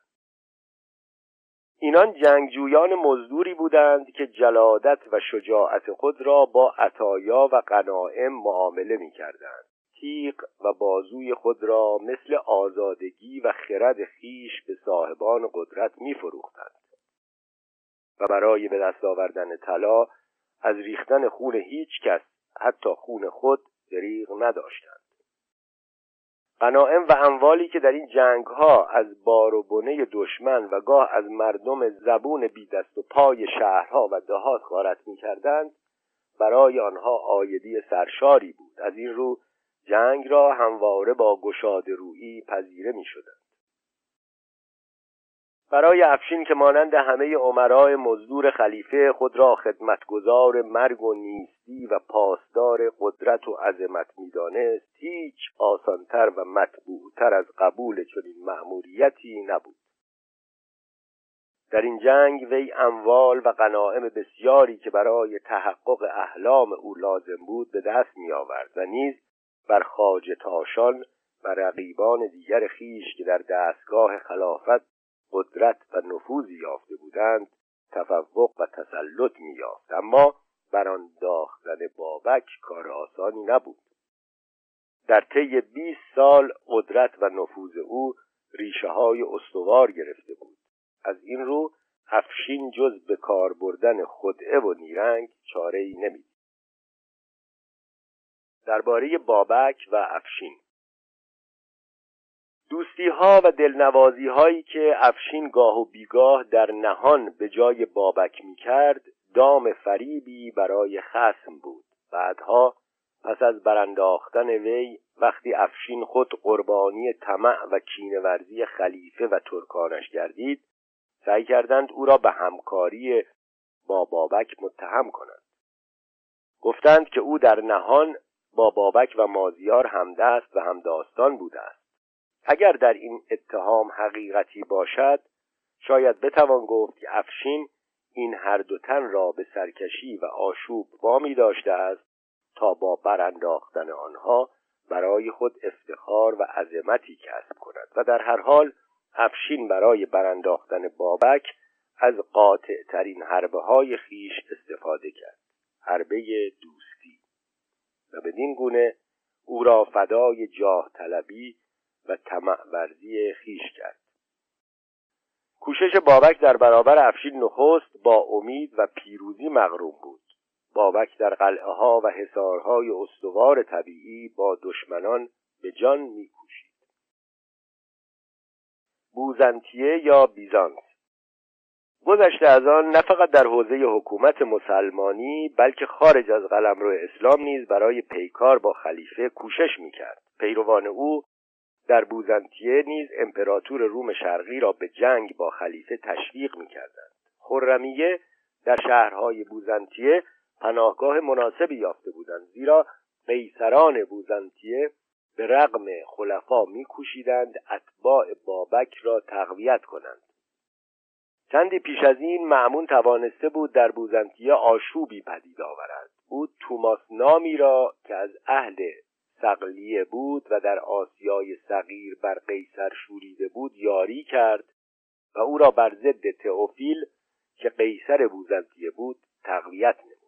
اینان جنگجویان مزدوری بودند که جلادت و شجاعت خود را با عطایا و غنائم معامله می‌کردند. تیغ و بازوی خود را مثل آزادگی و خرد خیش به صاحبان قدرت میفروختند. و برای به دست آوردن طلا از ریختن خون هیچ کس حتی خون خود دریغ نداشتند. غنائم و اموالی که در این جنگ ها از بار و بنه دشمن و گاه از مردم زبون بی دست و پای شهرها و دهات غارت می کردند برای آنها آیدی سرشاری بود از این رو جنگ را همواره با گشاد رویی پذیره می شدند. برای افشین که مانند همه عمرای مزدور خلیفه خود را خدمتگزار مرگ و نیستی و پاسدار قدرت و عظمت می‌دانست هیچ آسانتر و مطبوعتر از قبول چنین مأموریتی نبود. در این جنگ وی اموال و غنائم بسیاری که برای تحقق احلام او لازم بود به دست می آورد و نیز بر خاج تاشان و رقیبان دیگر خیش که در دستگاه خلافت قدرت و نفوذی یافته بودند تفوق و تسلط مییافت. اما بر آن داختن بابک کار آسانی نبود. در طی 20 سال قدرت و نفوذ او ریشه های استوار گرفته بود. از این رو افشین جز به کار بردن خدعه و نیرنگ چاره ای نمید درباره بابک و افشین. دوستی ها و دلنوازی هایی که افشین گاه و بیگاه در نهان به جای بابک می کرد دام فریبی برای خسم بود. بعدها پس از برانداختن وی وقتی افشین خود قربانی طمع و کینورزی خلیفه و ترکانش گردید سعی کردند او را به همکاری با بابک متهم کنند. گفتند که او در نهان با بابک و مازیار همدست و همداستان بوده است. اگر در این اتهام حقیقتی باشد شاید بتوان گفت که افشین این هر دو تن را به سرکشی و آشوب وامی داشته است تا با برانداختن آنها برای خود افتخار و عظمتی کسب کند. و در هر حال افشین برای برانداختن بابک از قاطع ترین حربه های خیش استفاده کرد. حربه دوستی. و بدین گونه او را فدای جاه طلبی و طمع ورزی خیش کرد. کوشش بابک در برابر افشین نخست با امید و پیروزی مغروم بود. بابک در قلعه ها و حصارهای استوار طبیعی با دشمنان به جان میکوشید. بوزنتیه یا بیزانس؟ گذشته از آن نه فقط در حوزه حکومت مسلمانی بلکه خارج از قلمرو اسلام نیز برای پیکار با خلیفه کوشش می‌کرد. پیروان او در بوزنتیه نیز امپراتور روم شرقی را به جنگ با خلیفه تشویق می‌کردند. خرمیه در شهرهای بوزنتیه پناهگاه مناسبی یافته بودند زیرا قیصران بوزنتیه به رغم خلفا میکوشیدند اتباع بابک را تقویت کنند. چندی پیش از این معمون توانسته بود در بوزنتیه آشوبی پدید آورد. او توماس نامی را که از اهل سقلیه بود و در آسیای صغیر بر قیصر شوریده بود یاری کرد و او را بر ضد تئوفیل که قیصر بوزنتیه بود تقویت نمود.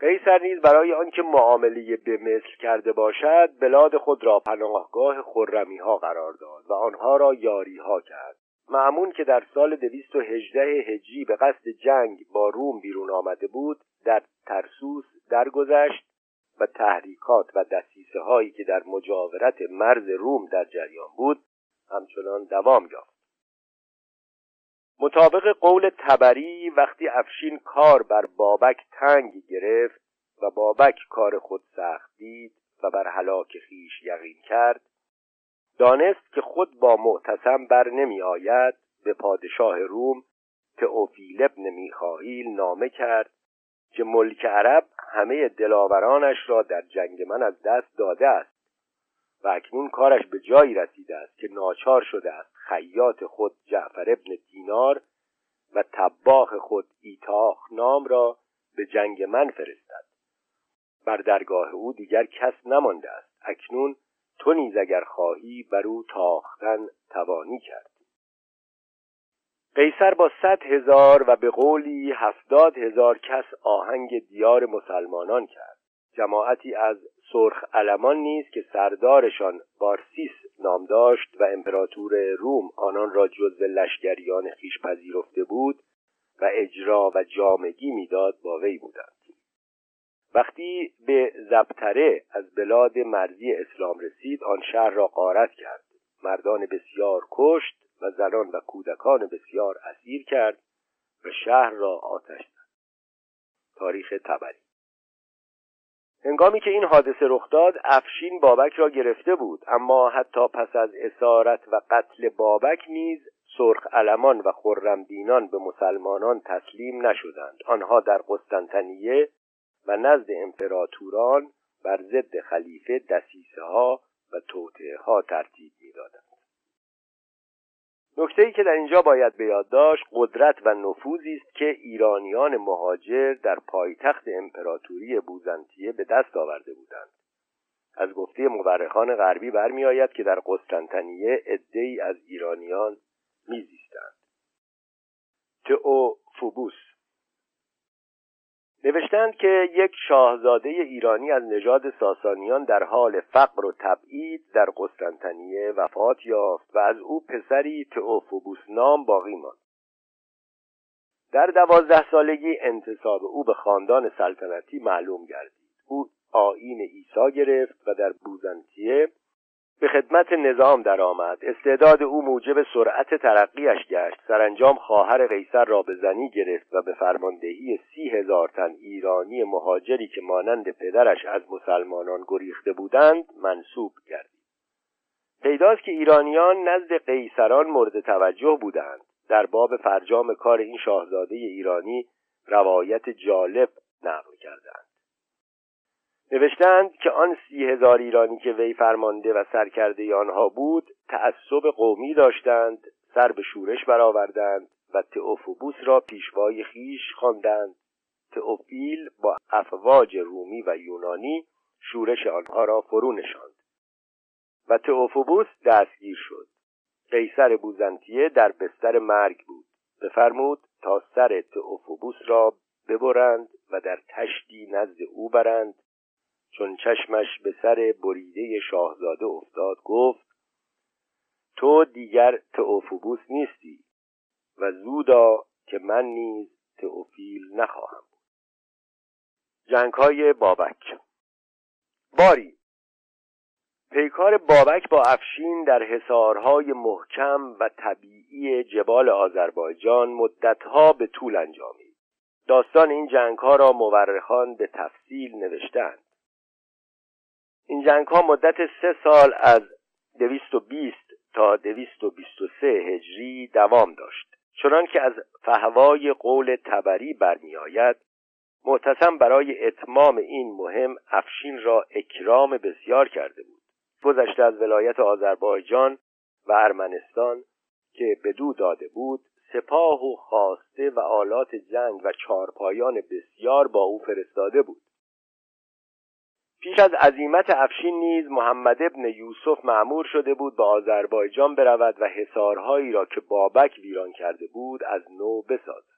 قیصر نیز برای آنکه معامله به مثل کرده باشد بلاد خود را پناهگاه خرمی ها قرار داد و آنها را یاری ها کرد. معمون که در سال دویست و هجده هجری به قصد جنگ با روم بیرون آمده بود در ترسوس درگذشت و تحریکات و دستیسه هایی که در مجاورت مرز روم در جریان بود همچنان دوام یافت. مطابق قول تبری وقتی افشین کار بر بابک تنگ گرفت و بابک کار خود سخت دید و بر هلاک خیش یقین کرد دانست که خود با معتصم بر نمی آید به پادشاه روم تئوفیل ابن میخائیل نامه کرد که ملک عرب همه دلاورانش را در جنگ من از دست داده است و اکنون کارش به جایی رسیده است که ناچار شده است خیاط خود جعفر ابن دینار و تباخ خود ایتاخ نام را به جنگ من فرستد. بر درگاه او دیگر کس نمانده است. اکنون تو نیز اگر خواهی بر او تاختن توانی کرد. قیصر با صد هزار و به قولی هفتاد هزار کس آهنگ دیار مسلمانان کرد. جماعتی از سرخ علمان نیز که سردارشان بارسیس نام داشت و امپراتور روم آنان را جزو لشکریان خیش پذیرفته بود و اجرا و جامگی می‌داد با وی بودند. وقتی به زبتره از بلاد مرزی اسلام رسید آن شهر را غارت کرد. مردان بسیار کشت و زنان و کودکان بسیار اسیر کرد و شهر را آتش زد. تاریخ تبری. هنگامی که این حادثه رخ داد افشین بابک را گرفته بود اما حتی پس از اسارت و قتل بابک نیز سرخ علمان و خرمدینان به مسلمانان تسلیم نشدند. آنها در قسطنطنیه و نزد امپراتوران بر ضد خلیفه دسیسه ها و توطعه ها ترتیب می‌دادند. نکته که در اینجا باید به یاد داشت قدرت و نفوذی است که ایرانیان مهاجر در پایتخت امپراتوری بوزنطیه به دست آورده بودند. از گفته مورخان غربی برمیآید که در قسطنطنیه عدهای از ایرانیان میزیستند. تئوفوبوس نوشتند که یک شاهزاده ایرانی از نژاد ساسانیان در حال فقر و تبعید در قسطنطنیه وفات یافت و از او پسری تئوفوبوس نام باقی ماند. در دوازده سالگی انتصاب او به خاندان سلطنتی معلوم گردید. او آیین عیسی گرفت و در بوزنتیه به خدمت نظام درآمد. استعداد او موجب سرعت ترقیش گشت. سرانجام خواهر قیصر را به زنی گرفت و به فرماندهی سی هزار تن ایرانی مهاجری که مانند پدرش از مسلمانان گریخته بودند منصوب گردید پیداست که ایرانیان نزد قیصران مورد توجه بودند. در باب فرجام کار این شاهزاده ایرانی روایت جالب نقل کردند. نوشتند که آن سی هزار ایرانی که وی فرمانده و سرکرده آنها بود تعصب قومی داشتند سر به شورش برآوردند و تئوفوبوس را پیشوای خیش خواندند. تئوفیل با افواج رومی و یونانی شورش آنها را فرو نشاند و تئوفوبوس دستگیر شد. قیصر بوزنتیه در بستر مرگ بود. بفرمود تا سر تئوفوبوس را ببرند و در تشتی نزد او برند چون چشمش به سر بریده شاهزاده افتاد گفت تو دیگر تئوفوبوس نیستی و زودا که من نیز تئوفیل نخواهم بود. جنگ بابک. باری پیکار بابک با افشین در حصارهای محکم و طبیعی جبال آذربایجان مدتها به طول انجامید. داستان این جنگ ها را مورخان به تفصیل نوشتند. این جنگ ها مدت سه سال از 220 تا 223 هجری دوام داشت. چنان که از فهوای قول تبری برمیآید معتصم برای اتمام این مهم افشین را اکرام بسیار کرده بود. گذشته از ولایت آذربایجان و ارمنستان که بدو داده بود سپاه و خواسته و آلات جنگ و چارپایان بسیار با او فرستاده بود. پیش از عظیمت افشین نیز محمد ابن یوسف معمور شده بود به آذربایجان برود و حصارهایی را که بابک ویران کرده بود از نو بسازد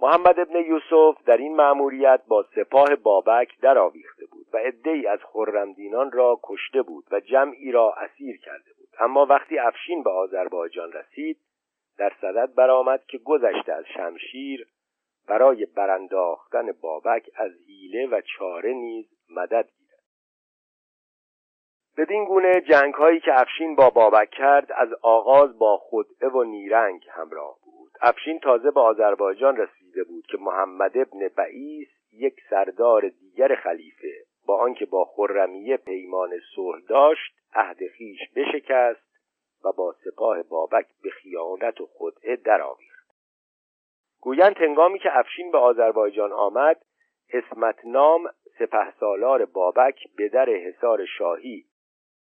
محمد ابن یوسف در این مأموریت با سپاه بابک درآویخته بود و عدهای از خرمدینان را کشته بود و جمعی را اسیر کرده بود. اما وقتی افشین به آذربایجان رسید در صدد برآمد که گذشته از شمشیر برای برانداختن بابک از حیله و چاره نیز مدد گیرد. بدین گونه جنگ هایی که افشین با بابک کرد از آغاز با خدعه و نیرنگ همراه بود. افشین تازه به آذربایجان رسیده بود که محمد ابن بعیس یک سردار دیگر خلیفه با آنکه با خرمیه پیمان صلح داشت عهد خیش بشکست و با سپاه بابک به خیانت و خدعه درآویخت. گویند هنگامی که افشین به آذربایجان آمد اسمت نام سپه سالار بابک به در حصار شاهی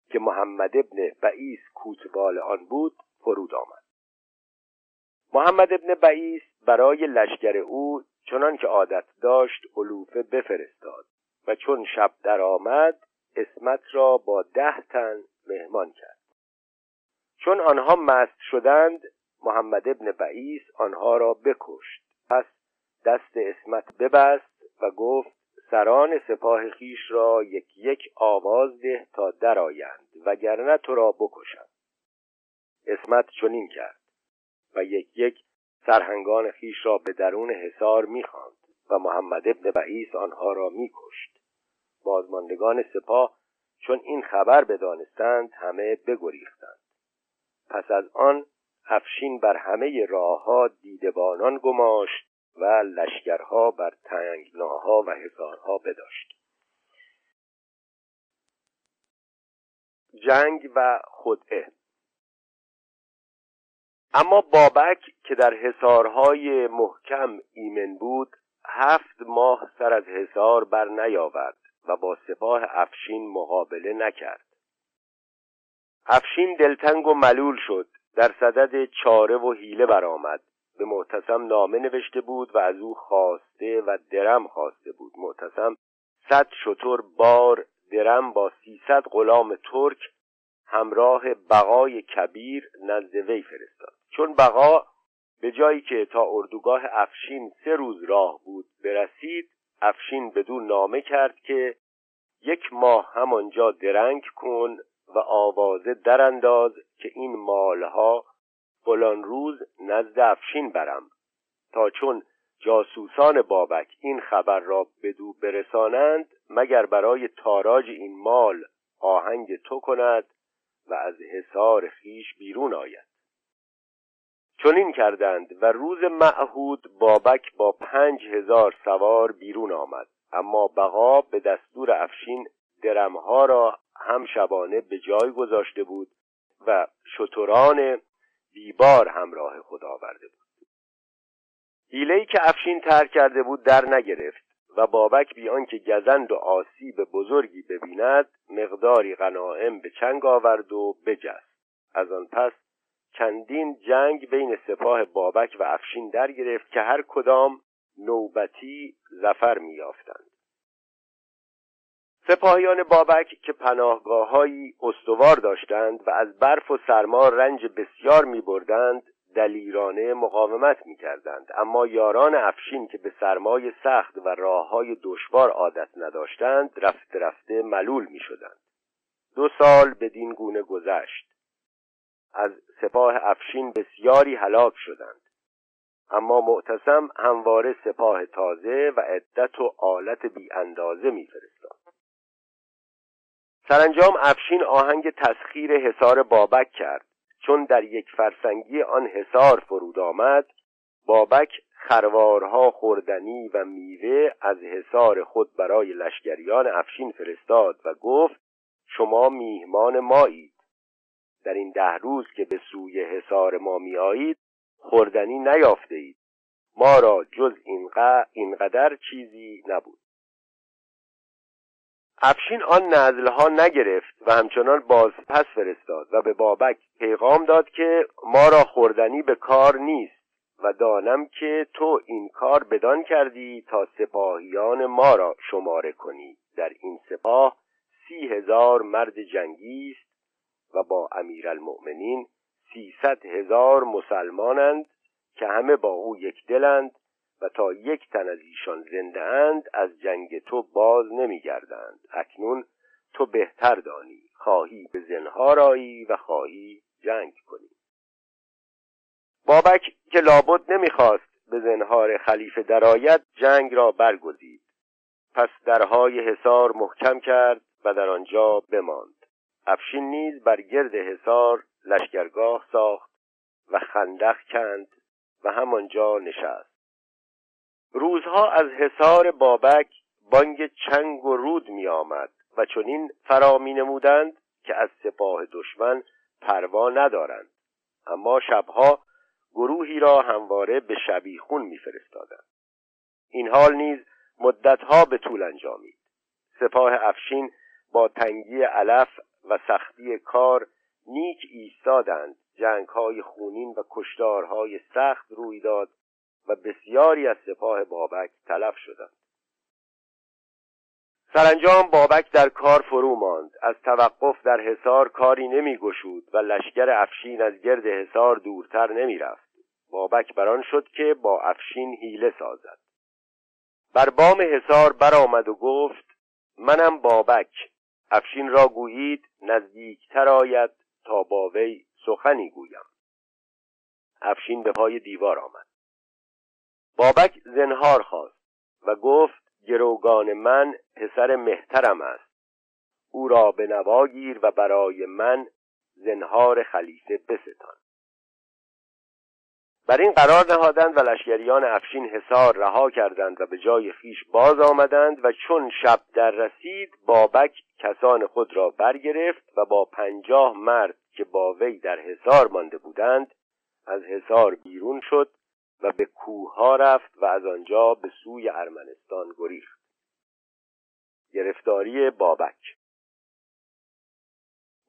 که محمد ابن بعیس کوتوال آن بود فرود آمد. محمد ابن بعیس برای لشکر او چنان که عادت داشت علوفه بفرستاد و چون شب درآمد اسمت را با ده تن مهمان کرد. چون آنها مست شدند محمد ابن بعیس آنها را بکشت. پس دست اسمت ببست و گفت سران سپاه خیش را یک یک آواز ده تا درآیند وگرنه تو را بکشم. اسمت چنین کرد و یک یک سرهنگان خیش را به درون حصار می‌خواند و محمد ابن بعیس آنها را میکشت. بازماندگان سپاه چون این خبر بدانستند همه بگریختند. پس از آن افشین بر همه راهها دیدبانان گماشت و لشکرها بر تنگناها و حصارها بداشت. جنگ و خدعه اما بابک که در حصارهای محکم ایمن بود هفت ماه سر از حصار بر نیاورد و با سپاه افشین مقابله نکرد. افشین دلتنگ و ملول شد. در صدد چاره و حیله برآمد. به معتصم نامه نوشته بود و از او خواسته و درم خواسته بود. معتصم صد شطور بار درم با سیصد غلام ترک همراه بقای کبیر نزد وی فرستاد. چون بقا به جایی که تا اردوگاه افشین سه روز راه بود برسید افشین بدون نامه کرد که یک ماه همانجا درنگ کن و آوازه درانداز که این مالها فلان روز نزد افشین برم تا چون جاسوسان بابک این خبر را بدو برسانند مگر برای تاراج این مال آهنگ تو کند و از حصار خیش بیرون آید. چنین کردند و روز معهود بابک با پنج هزار سوار بیرون آمد. اما بقا به دستور افشین درمها را هم شبانه به جای گذاشته بود و شتران بیبار همراه خود آورده بود. حیلهای که افشین ترک کرده بود در نگرفت و بابک بیان که گزند و آسیب بزرگی ببیند مقداری غنائم به چنگ آورد و بجست. از آن پس چندین جنگ بین سپاه بابک و افشین در گرفت که هر کدام نوبتی زفر میافتند سپاهیان بابک که پناهگاههایی استوار داشتند و از برف و سرما رنج بسیار می بردند دلیرانه مقاومت می کردند اما یاران افشین که به سرمای سخت و راه های دشوار عادت نداشتند رفته رفته ملول می شدند دو سال بدین گونه گذشت. از سپاه افشین بسیاری هلاک شدند. اما معتصم همواره سپاه تازه و عدت و آلت بی اندازه میفرستاد. سرانجام افشین آهنگ تسخیر حصار بابک کرد. چون در یک فرسنگی آن حصار فرود آمد بابک خروارها خوردنی و میوه از حصار خود برای لشکریان افشین فرستاد و گفت شما میهمان مایید. در این ده روز که به سوی حصار ما میآیید خوردنی نیافته اید ما را جز اینقدر چیزی نبود. افشین آن نزلها نگرفت و همچنان باز پس فرستاد و به بابک پیغام داد که ما را خوردنی به کار نیست و دانم که تو این کار بدان کردی تا سپاهیان ما را شماره کنی. در این سپاه سی هزار مرد جنگی است و با امیرالمؤمنین سیصد هزار مسلمانند که همه با او یک دلند و تا یک تن از ایشان زنده اند از جنگ تو باز نمیگردند. اکنون تو بهتر دانی. خواهی به زنها رایی و خواهی جنگ کنی. بابک که لابد نمی‌خواست به زنهار خلیفه درآید جنگ را برگزید. پس درهای حصار محکم کرد و در آنجا بماند. افشین نیز بر گرد حصار لشکرگاه ساخت و خندق کند و همانجا نشست. روزها از حصار بابک بانگ چنگ و رود می آمد و چنین فرا می نمودند که از سپاه دشمن پروا ندارند. اما شبها گروهی را همواره به شبیخون میفرستادند. این حال نیز مدتها به طول انجامید. سپاه افشین با تنگی علف و سختی کار نیک ایستادند. جنگهای خونین و کشتارهای سخت روی داد و بسیاری از سپاه بابک تلف شدند. سرانجام بابک در کار فرو ماند. از توقف در حصار کاری نمی گشود و لشکر افشین از گرد حصار دورتر نمی رفت. بابک بران شد که با افشین حیله سازد. بر بام حصار برآمد و گفت منم بابک. افشین را گویید نزدیکتر آید تا با وی سخنی گویم. افشین به پای دیوار آمد. بابک زنهار خواست و گفت گروگان من پسر مهترم است. او را به نواگیر و برای من زنهار خلیفه بستان. بر این قرار نهادند و لشکریان افشین حصار رها کردند و به جای خیش باز آمدند و چون شب در رسید بابک کسان خود را برگرفت و با پنجاه مرد که با وی در حصار مانده بودند از حصار بیرون شد و به کوه ها رفت و از آنجا به سوی ارمنستان گریخت. گرفتاری بابک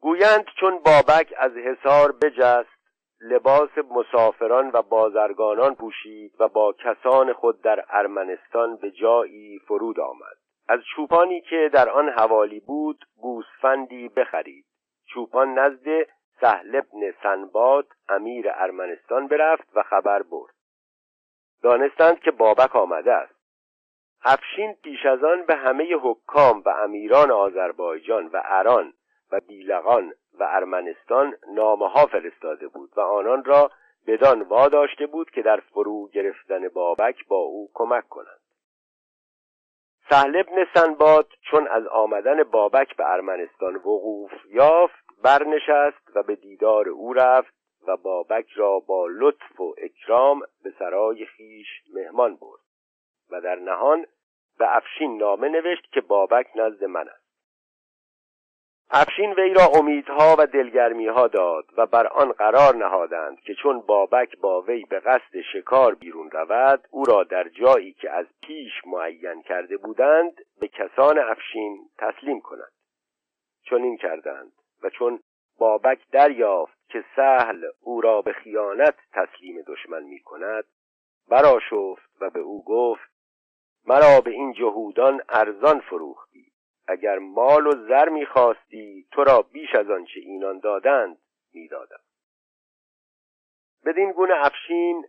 گویند چون بابک از حصار بجست لباس مسافران و بازرگانان پوشید و با کسان خود در ارمنستان به جایی فرود آمد. از چوپانی که در آن حوالی بود گوسفندی بخرید. چوپان نزد سهل ابن سنباد امیر ارمنستان برفت و خبر برد. دانستند که بابک آمده است. افشین پیش از آن به همه حکام و امیران آذربایجان و اران و بیلغان و ارمنستان نامه ها فرستاده بود و آنان را بدان واداشته بود که در فرو گرفتن بابک با او کمک کنند. سهل ابن سنباد چون از آمدن بابک به ارمنستان وقوف یافت برنشست و به دیدار او رفت و بابک را با لطف و اکرام به سرای خیش مهمان برد و در نهان به افشین نامه نوشت که بابک نزد من است. افشین وی را امیدها و دلگرمیها داد و بر آن قرار نهادند که چون بابک با وی به قصد شکار بیرون رود او را در جایی که از پیش معین کرده بودند به کسان افشین تسلیم کنند چون این کردند و چون بابک دریافت که سهل او را به خیانت تسلیم دشمن می کند براشفت و به او گفت مرا به این جهودان ارزان فروختی. اگر مال و زر می‌خواستی تو را بیش از آنچه اینان دادند می‌دادم بدین گونه افشین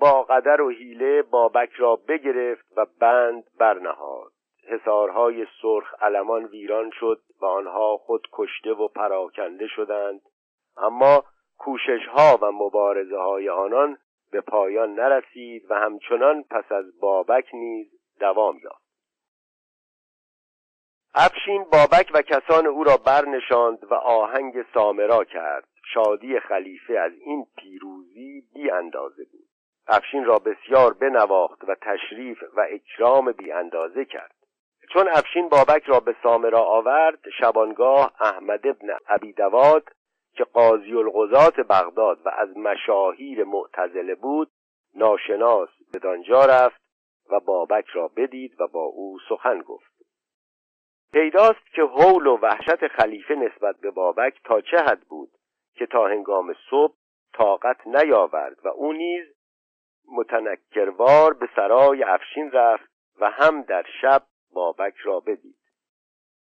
با قدر و حیله بابک را بگرفت و بند برنهاد. حصارهای سرخ علمان ویران شد و آنها خود کشته و پراکنده شدند. اما کوشش ها و مبارزه های آنان به پایان نرسید و همچنان پس از بابک نیز دوام یافت. افشین بابک و کسان او را برنشاند و آهنگ سامرا کرد. شادی خلیفه از این پیروزی بی اندازه بود. افشین را بسیار بنواخت و تشریف و اکرام بی اندازه کرد. چون افشین بابک را به سامرا آورد شبانگاه احمد ابن عبی دواد که قاضی القضات بغداد و از مشاهیر معتزله بود ناشناس به دانجا رفت و بابک را بدید و با او سخن گفت. پیداست که حول و وحشت خلیفه نسبت به بابک تا چه حد بود که تا هنگام صبح طاقت نیاورد و او نیز متنکروار به سرای افشین رفت و هم در شب بابک را بدید.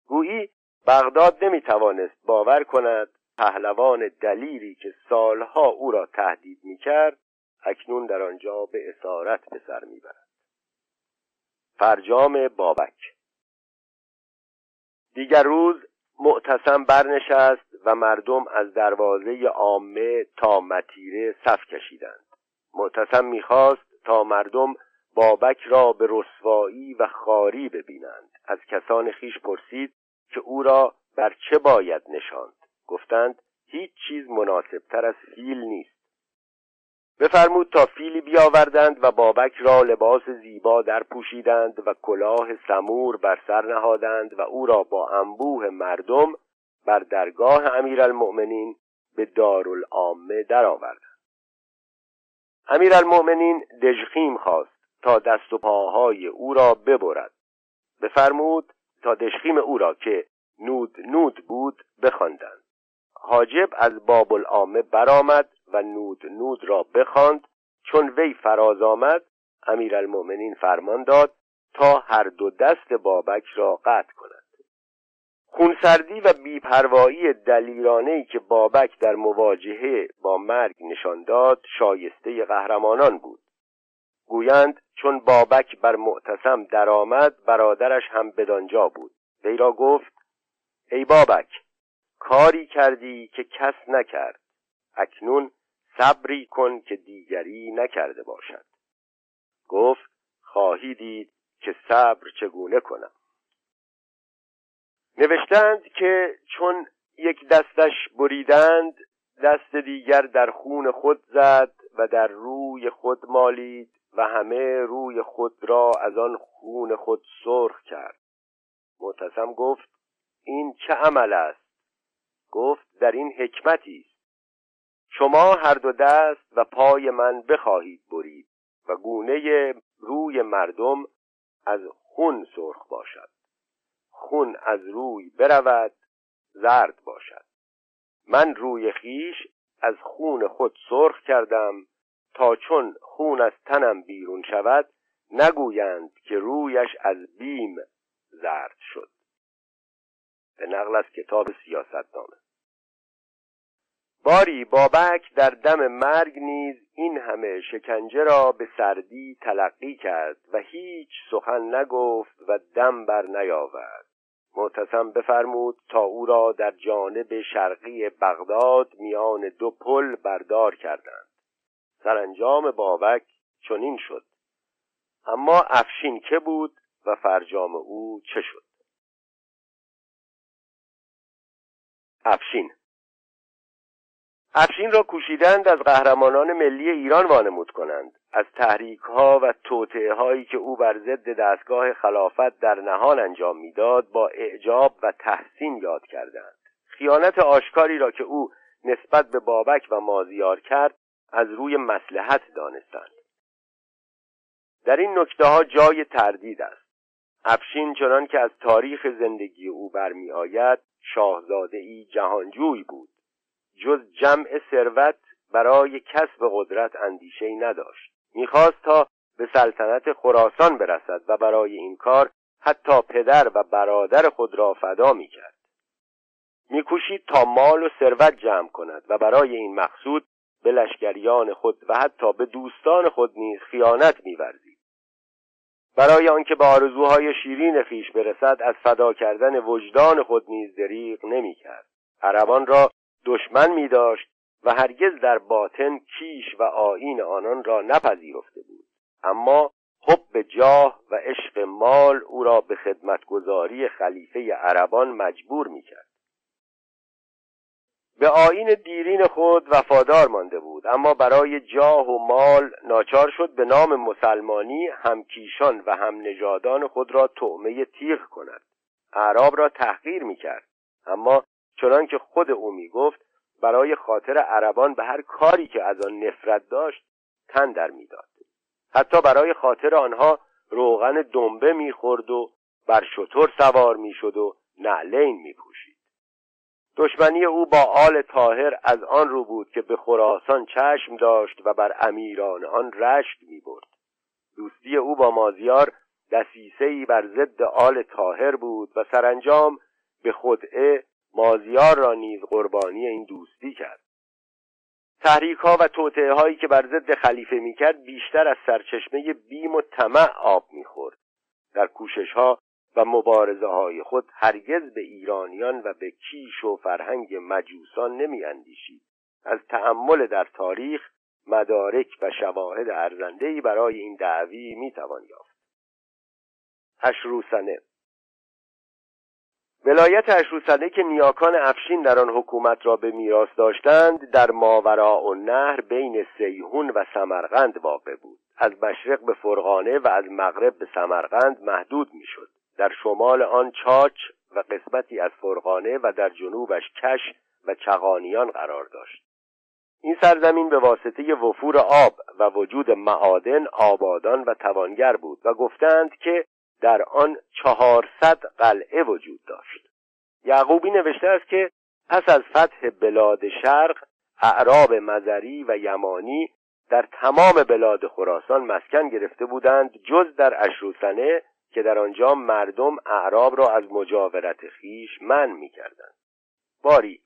گویی بغداد نمی‌توانست باور کند پهلوان دلیری که سالها او را تهدید می‌کرد اکنون در آنجا به اسارت به سر می‌برد. فرجام بابک دیگر روز معتصم برنشست و مردم از دروازه عامه تا متیره صف کشیدند. معتصم می‌خواست تا مردم بابک را به رسوایی و خاری ببینند. از کسان خیش پرسید که او را بر چه باید نشاند. گفتند هیچ چیز مناسبتر از فیل نیست. بفرمود تا فیلی بیاوردند و بابک را لباس زیبا در پوشیدند و کلاه سمور بر سر نهادند و او را با انبوه مردم بر درگاه امیرالمؤمنین به دارالعامه درآوردند. امیرالمؤمنین دژخیم خواست تا دست و پاهای او را ببرد. بفرمود تا دشخیم او را که نود نود بود بخواندند. حاجب از باب العامه برآمد و نود نود را بخواند چون وی فراز آمد امیرالمؤمنین فرمان داد تا هر دو دست بابک را قطع کند. خونسردی و بیپروایی دلیرانه که بابک در مواجهه با مرگ نشان داد شایسته قهرمانان بود. گویند چون بابک بر معتصم درآمد برادرش هم بدانجا بود. وی را گفت ای بابک! کاری کردی که کس نکرد. اکنون صبری کن که دیگری نکرده باشد. گفت خواهی دید که صبر چگونه کنم. نوشتند که چون یک دستش بریدند دست دیگر در خون خود زد و در روی خود مالید و همه روی خود را از آن خون خود سرخ کرد. معتصم گفت این چه عمل است؟ گفت در این حکمتی است. شما هر دو دست و پای من بخواهید برید و گونه روی مردم از خون سرخ باشد. خون از روی برود زرد باشد. من روی خیش از خون خود سرخ کردم تا چون خون از تنم بیرون شود نگویند که رویش از بیم زرد شد. به نقل از کتاب سیاست نامه باری بابک در دم مرگ نیز این همه شکنجه را به سردی تلقی کرد و هیچ سخن نگفت و دم بر نیاورد. معتصم بفرمود تا او را در جانب شرقی بغداد میان دو پل بردار کردند. سرانجام بابک چنین شد. اما افشین که بود و فرجام او چه شد؟ افشین. افشین را کوشیدند از قهرمانان ملی ایران وانمود کنند. از تحریک ها و توطعه هایی که او بر ضد دستگاه خلافت در نهان انجام می‌داد با اعجاب و تحسین یاد کردند. خیانت آشکاری را که او نسبت به بابک و مازیار کرد از روی مسلحت دانستند. در این نکته ها جای تردید است. افشین چنان که از تاریخ زندگی او برمی آید شاهزاده ای جهانجوی بود. جز جمع ثروت برای کسب قدرت اندیشه ای نداشت. می‌خواست تا به سلطنت خراسان برسد و برای این کار حتی پدر و برادر خود را فدا می‌کرد. میکوشید تا مال و ثروت جمع کند و برای این مقصود به لشکریان خود و حتی به دوستان خود نیز خیانت میورزید. برای آنکه به آرزوهای شیرین خیش برسد از فدا کردن وجدان خود نیز دریغ نمی‌کرد. عربان را دشمن می داشت و هرگز در باطن کیش و آین آنان را نپذیرفته بود. اما حب جاه و عشق مال او را به خدمتگذاری خلیفه عربان مجبور می کرد به آین دیرین خود وفادار مانده بود اما برای جاه و مال ناچار شد به نام مسلمانی همکیشان و هم نژادان خود را تعمه تیغ کند. اعراب را تحقیر می کرد اما چنان که خود او می‌گفت برای خاطر عربان به هر کاری که از آن نفرت داشت تن در می‌داد. حتی برای خاطر آنها روغن دنبه می‌خورد و بر شتر سوار می‌شد و نعلین میپوشید. دشمنی او با آل تاهر از آن رو بود که به خراسان چشم داشت و بر امیران آن رشک می‌برد. دوستی او با مازیار دسیسهای بر ضد آل تاهر بود و سرانجام به خدعه مازیار را نیز قربانی این دوستی کرد. تحریک ها و توطعه هایی که بر ضد خلیفه می‌کرد بیشتر از سرچشمه بیم و طمع آب می‌خورد. در کوشش ها و مبارزه های خود هرگز به ایرانیان و به کیش و فرهنگ مجوسان نمی اندیشید. از تأمل در تاریخ مدارک و شواهد ارزندهی برای این دعوی می توان یافت. اشروسنه ولایت اشروسنه که نیاکان افشین در آن حکومت را به میراث داشتند در ماوراء و نهر بین سیهون و سمرقند واقع بود از مشرق به فرغانه و از مغرب به سمرقند محدود می‌شد در شمال آن چاچ و قسمتی از فرغانه و در جنوبش کش و چغانیان قرار داشت. این سرزمین به واسطه وفور آب و وجود معادن آبادان و توانگر بود و گفتند که در آن چهارصد قلعه وجود داشت. یعقوبی نوشته است که پس از فتح بلاد شرق اعراب مزری و یمانی در تمام بلاد خراسان مسکن گرفته بودند جز در اشروسنه که در آنجا مردم اعراب را از مجاورت خیش من می‌کردند. باری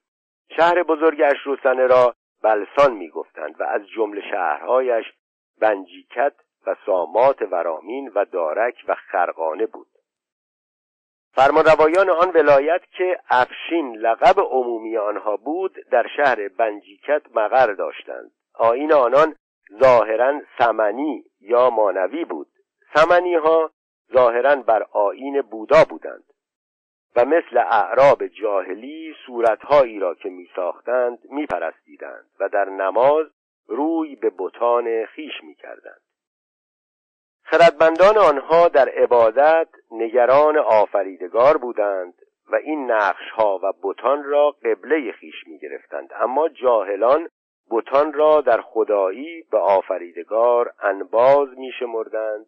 شهر بزرگ اشروسنه را بلسان می‌گفتند و از جمله شهرهایش بنجیکت و سامات ورامین و دارک و خرقانه بود. فرمانروایان آن ولایت که افشین لقب عمومی آنها بود در شهر بنجیکت مقر داشتند. آین آنان ظاهرا سمنی یا مانوی بود. سمنی ها ظاهرا بر آین بودا بودند و مثل اعراب جاهلی صورتهایی را که می ساختند می پرستیدند و در نماز روی به بتان خیش می کردند. خردمندان آنها در عبادت نگران آفریدگار بودند و این نقش ها و بتان را قبله خیش می گرفتند اما جاهلان بتان را در خدایی به آفریدگار انباز می شمردند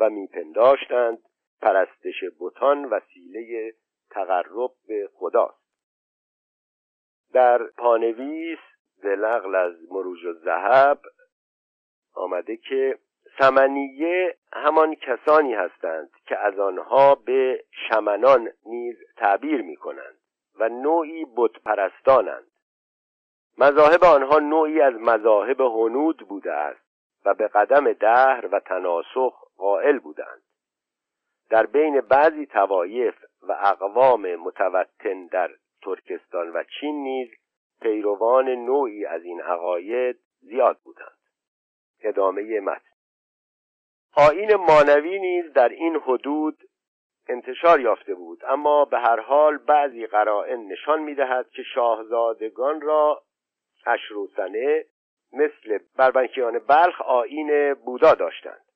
و میپنداشتند پرستش بتان وسیله تقرب به خداست. در پانویس نقل از مروج و زهب آمده که سمنیه همان کسانی هستند که از آنها به شمنان نیز تعبیر می کنند و نوعی بت پرستانند مذاهب آنها نوعی از مذاهب هنود بوده است و به قدم دهر و تناسخ قائل بودند. در بین بعضی توایف و اقوام متوتن در ترکستان و چین نیز پیروان نوعی از این عقاید زیاد بودند. ادامه متن. آین مانوی نیز در این حدود انتشار یافته بود اما به هر حال بعضی قرائن نشان می‌دهد که شاهزادگان را اشروسنه مثل بربنکیان بلخ آین بودا داشتند.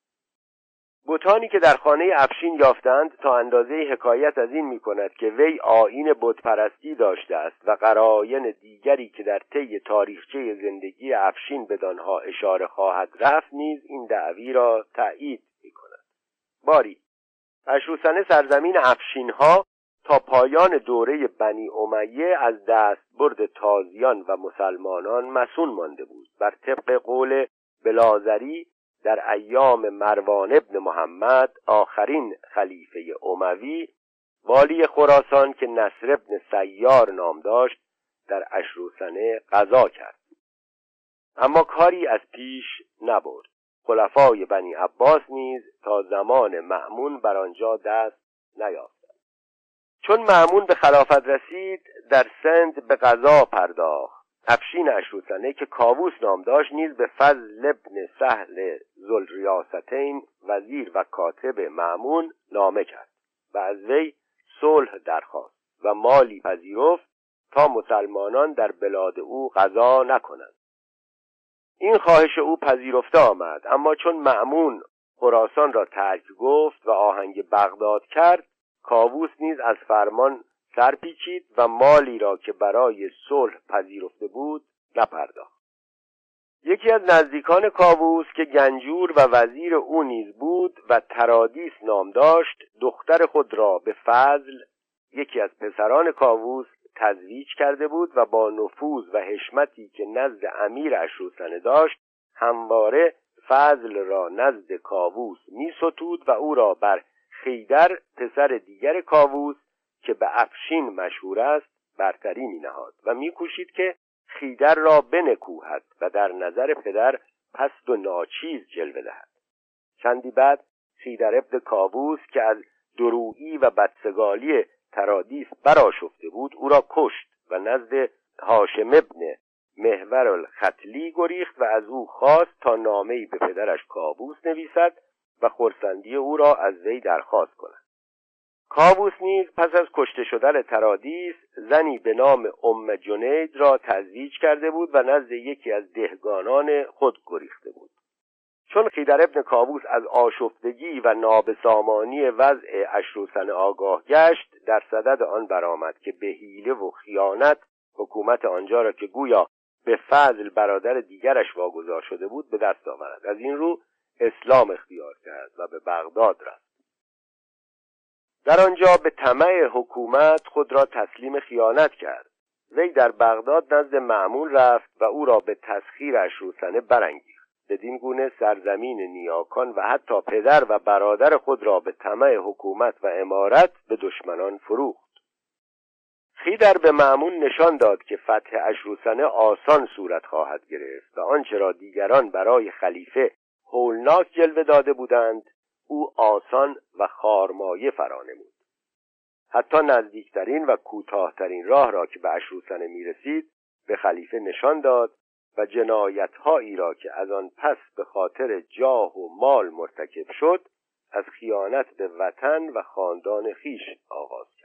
بوتانی که در خانه افشین یافتند تا اندازه حکایت از این می کند که وی آین بتپرستی داشته است و قراین دیگری که در طی تاریخچه زندگی افشین بدانها اشاره خواهد رفت نیز این دعوی را تایید می کند باری. اشروسنه سرزمین افشین ها تا پایان دوره بنی امیه از دست برد تازیان و مسلمانان مسون مانده بود. بر طبق قول بلازری در ایام مروان ابن محمد آخرین خلیفه اموی والی خراسان که نصر ابن سیار نام داشت در اشروسنه قضا کرد. اما کاری از پیش نبرد. خلفای بنی عباس نیز تا زمان معمون بر آنجا دست نیافتند. چون معمون به خلافت رسید در سند به قضا پرداخت. افشین اشروسنه که کاووس نام داشت نیز به فضل ابن سهل زلریاستین وزیر و کاتب معمون نامه کرد و از وی صلح درخواست و مالی پذیرفت تا مسلمانان در بلاد او غذا نکنند. این خواهش او پذیرفته آمد اما چون معمون خراسان را ترک گفت و آهنگ بغداد کرد کاووس نیز از فرمان سر پیچید و مالی را که برای صلح پذیرفته بود نپرداخت. یکی از نزدیکان کاووس که گنجور و وزیر او نیز بود و ترادیس نام داشت دختر خود را به فضل یکی از پسران کاووس تزویج کرده بود و با نفوذ و حشمتی که نزد امیر اشروسنه داشت همواره فضل را نزد کاووس می ستود و او را بر خیدر پسر دیگر کاووس که به افشین مشهور است برتری می نهاد و میکوشید که خیدر را بنکوهد و در نظر پدر پست و ناچیز جلوه دهد. چندی بعد خیدر ابن کابوس که از درویی و بدسگالی ترادیس براشفته بود او را کشت و نزد هاشم ابن محور الختلی گریخت و از او خواست تا نامهای به پدرش کابوس نویسد و خورسندی او را از وی درخواست کند. کابوس نیز پس از کشته شدن ترادیس زنی به نام ام جنید را تزویج کرده بود و نزد یکی از دهگانان خود گریخته بود. چون خیدر ابن کابوس از آشفتگی و نابسامانی وضع اشروسن آگاه گشت در صدد آن برآمد که به حیله و خیانت حکومت آنجا را که گویا به فضل برادر دیگرش واگذار شده بود به دست آورد. از این رو اسلام اختیار کرد و به بغداد رفت. در آنجا به طمع حکومت خود را تسلیم خیانت کرد. وی در بغداد نزد معمول رفت و او را به تسخیر اشروسنه برانگیخت. بدین گونه سرزمین نیاکان و حتی پدر و برادر خود را به طمع حکومت و امارت به دشمنان فروخت. خیدر به معمون نشان داد که فتح اشروسنه آسان صورت خواهد گرفت و آنچه را دیگران برای خلیفه هولناک جلوه داده بودند او آسان و خارمایه فرانمود حتی نزدیکترین و کوتاهترین راه را که به اشروسنه می‌رسید به خلیفه نشان داد و جنایتهایی را که از آن پس به خاطر جاه و مال مرتکب شد از خیانت به وطن و خاندان خیش آغاز کرد.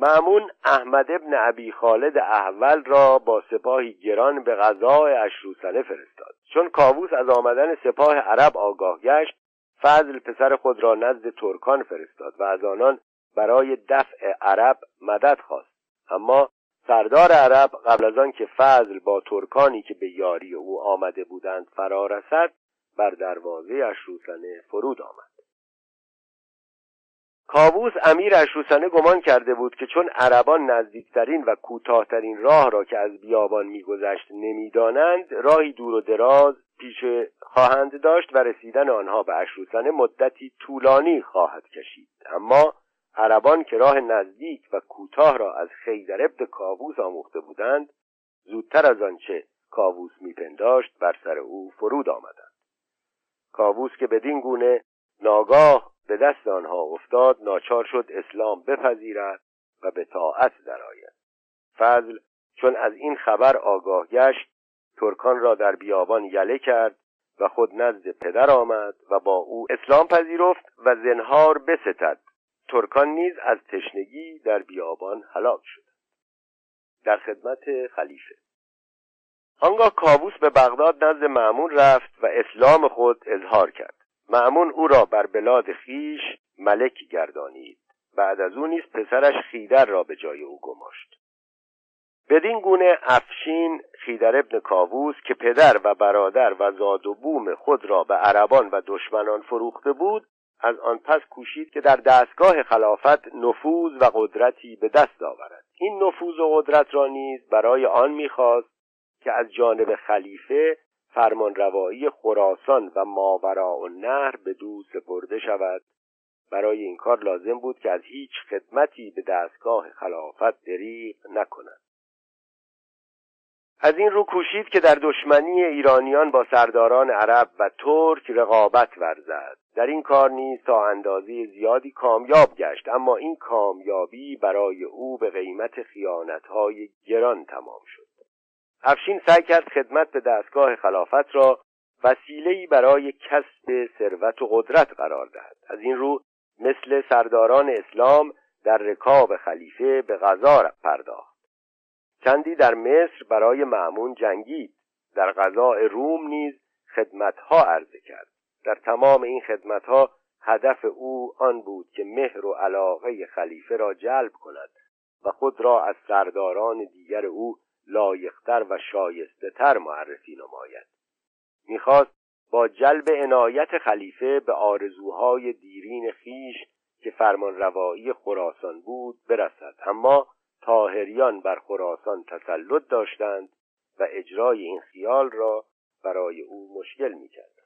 معمون احمد ابن ابی خالد احول را با سپاهی گران به غذای اشروسنه فرستاد. چون کاووس از آمدن سپاه عرب آگاه گشت فضل پسر خود را نزد ترکان فرستاد و از آنان برای دفع عرب مدد خواست. اما سردار عرب قبل از آن که فضل با ترکانی که به یاری او آمده بودند فرا رسد بر دروازه اشروسنه فرود آمد. کاووس امیر اشروسنه گمان کرده بود که چون عربان نزدیکترین و کوتاهترین راه را که از بیابان میگذشت نمی‌دانند راهی دور و دراز پیش خواهند داشت و رسیدن آنها به اشروسنه مدتی طولانی خواهد کشید. اما عربان که راه نزدیک و کوتاه را از خیدر ابن کاووس آموخته بودند زودتر از آنچه کاووس میپنداشت بر سر او فرود آمدند. کاووس که بدین گونه ناگاه به دست آنها افتاد ناچار شد اسلام بپذیرد و به طاعت درآید. فضل چون از این خبر آگاه گشت ترکان را در بیابان یله کرد و خود نزد پدر آمد و با او اسلام پذیرفت و زنهار بستد. ترکان نیز از تشنگی در بیابان هلاک شد. در خدمت خلیفه. آنگاه کاووس به بغداد نزد معمون رفت و اسلام خود اظهار کرد. معمون او را بر بلاد خیش ملک گردانید. بعد از او نیز پسرش خیدر را به جای او گماشت. بدین گونه افشین خیدر ابن کاووس که پدر و برادر و زاد و بوم خود را به عربان و دشمنان فروخته بود از آن پس کوشید که در دستگاه خلافت نفوذ و قدرتی به دست آورد. این نفوذ و قدرت را نیز برای آن می‌خواست که از جانب خلیفه فرمانروایی خراسان و ماوراء النهر به دو سپرده شود. برای این کار لازم بود که از هیچ خدمتی به دستگاه خلافت دریغ نکند. از این رو کوشید که در دشمنی ایرانیان با سرداران عرب و ترک رقابت ورزد. در این کار نیز تا اندازه زیادی کامیاب گشت اما این کامیابی برای او به قیمت خیانتهای گران تمام شد. افشین سعی کرد خدمت به دستگاه خلافت را وسیله‌ای برای کسب ثروت و قدرت قرار دهد. از این رو مثل سرداران اسلام در رکاب خلیفه به غذا پرداخت. چندی در مصر برای معمون جنگید. در غذا روم نیز خدمتها عرضه کرد. در تمام این خدمتها هدف او آن بود که مهر و علاقه خلیفه را جلب کند و خود را از سرداران دیگر او لایقتر و شایسته تر معرفی نماید. می‌خواست با جلب عنایت خلیفه به آرزوهای دیرین خیش که فرمان روایی خراسان بود برسد. اما تاهریان بر خراسان تسلط داشتند و اجرای این خیال را برای او مشکل می‌کرد.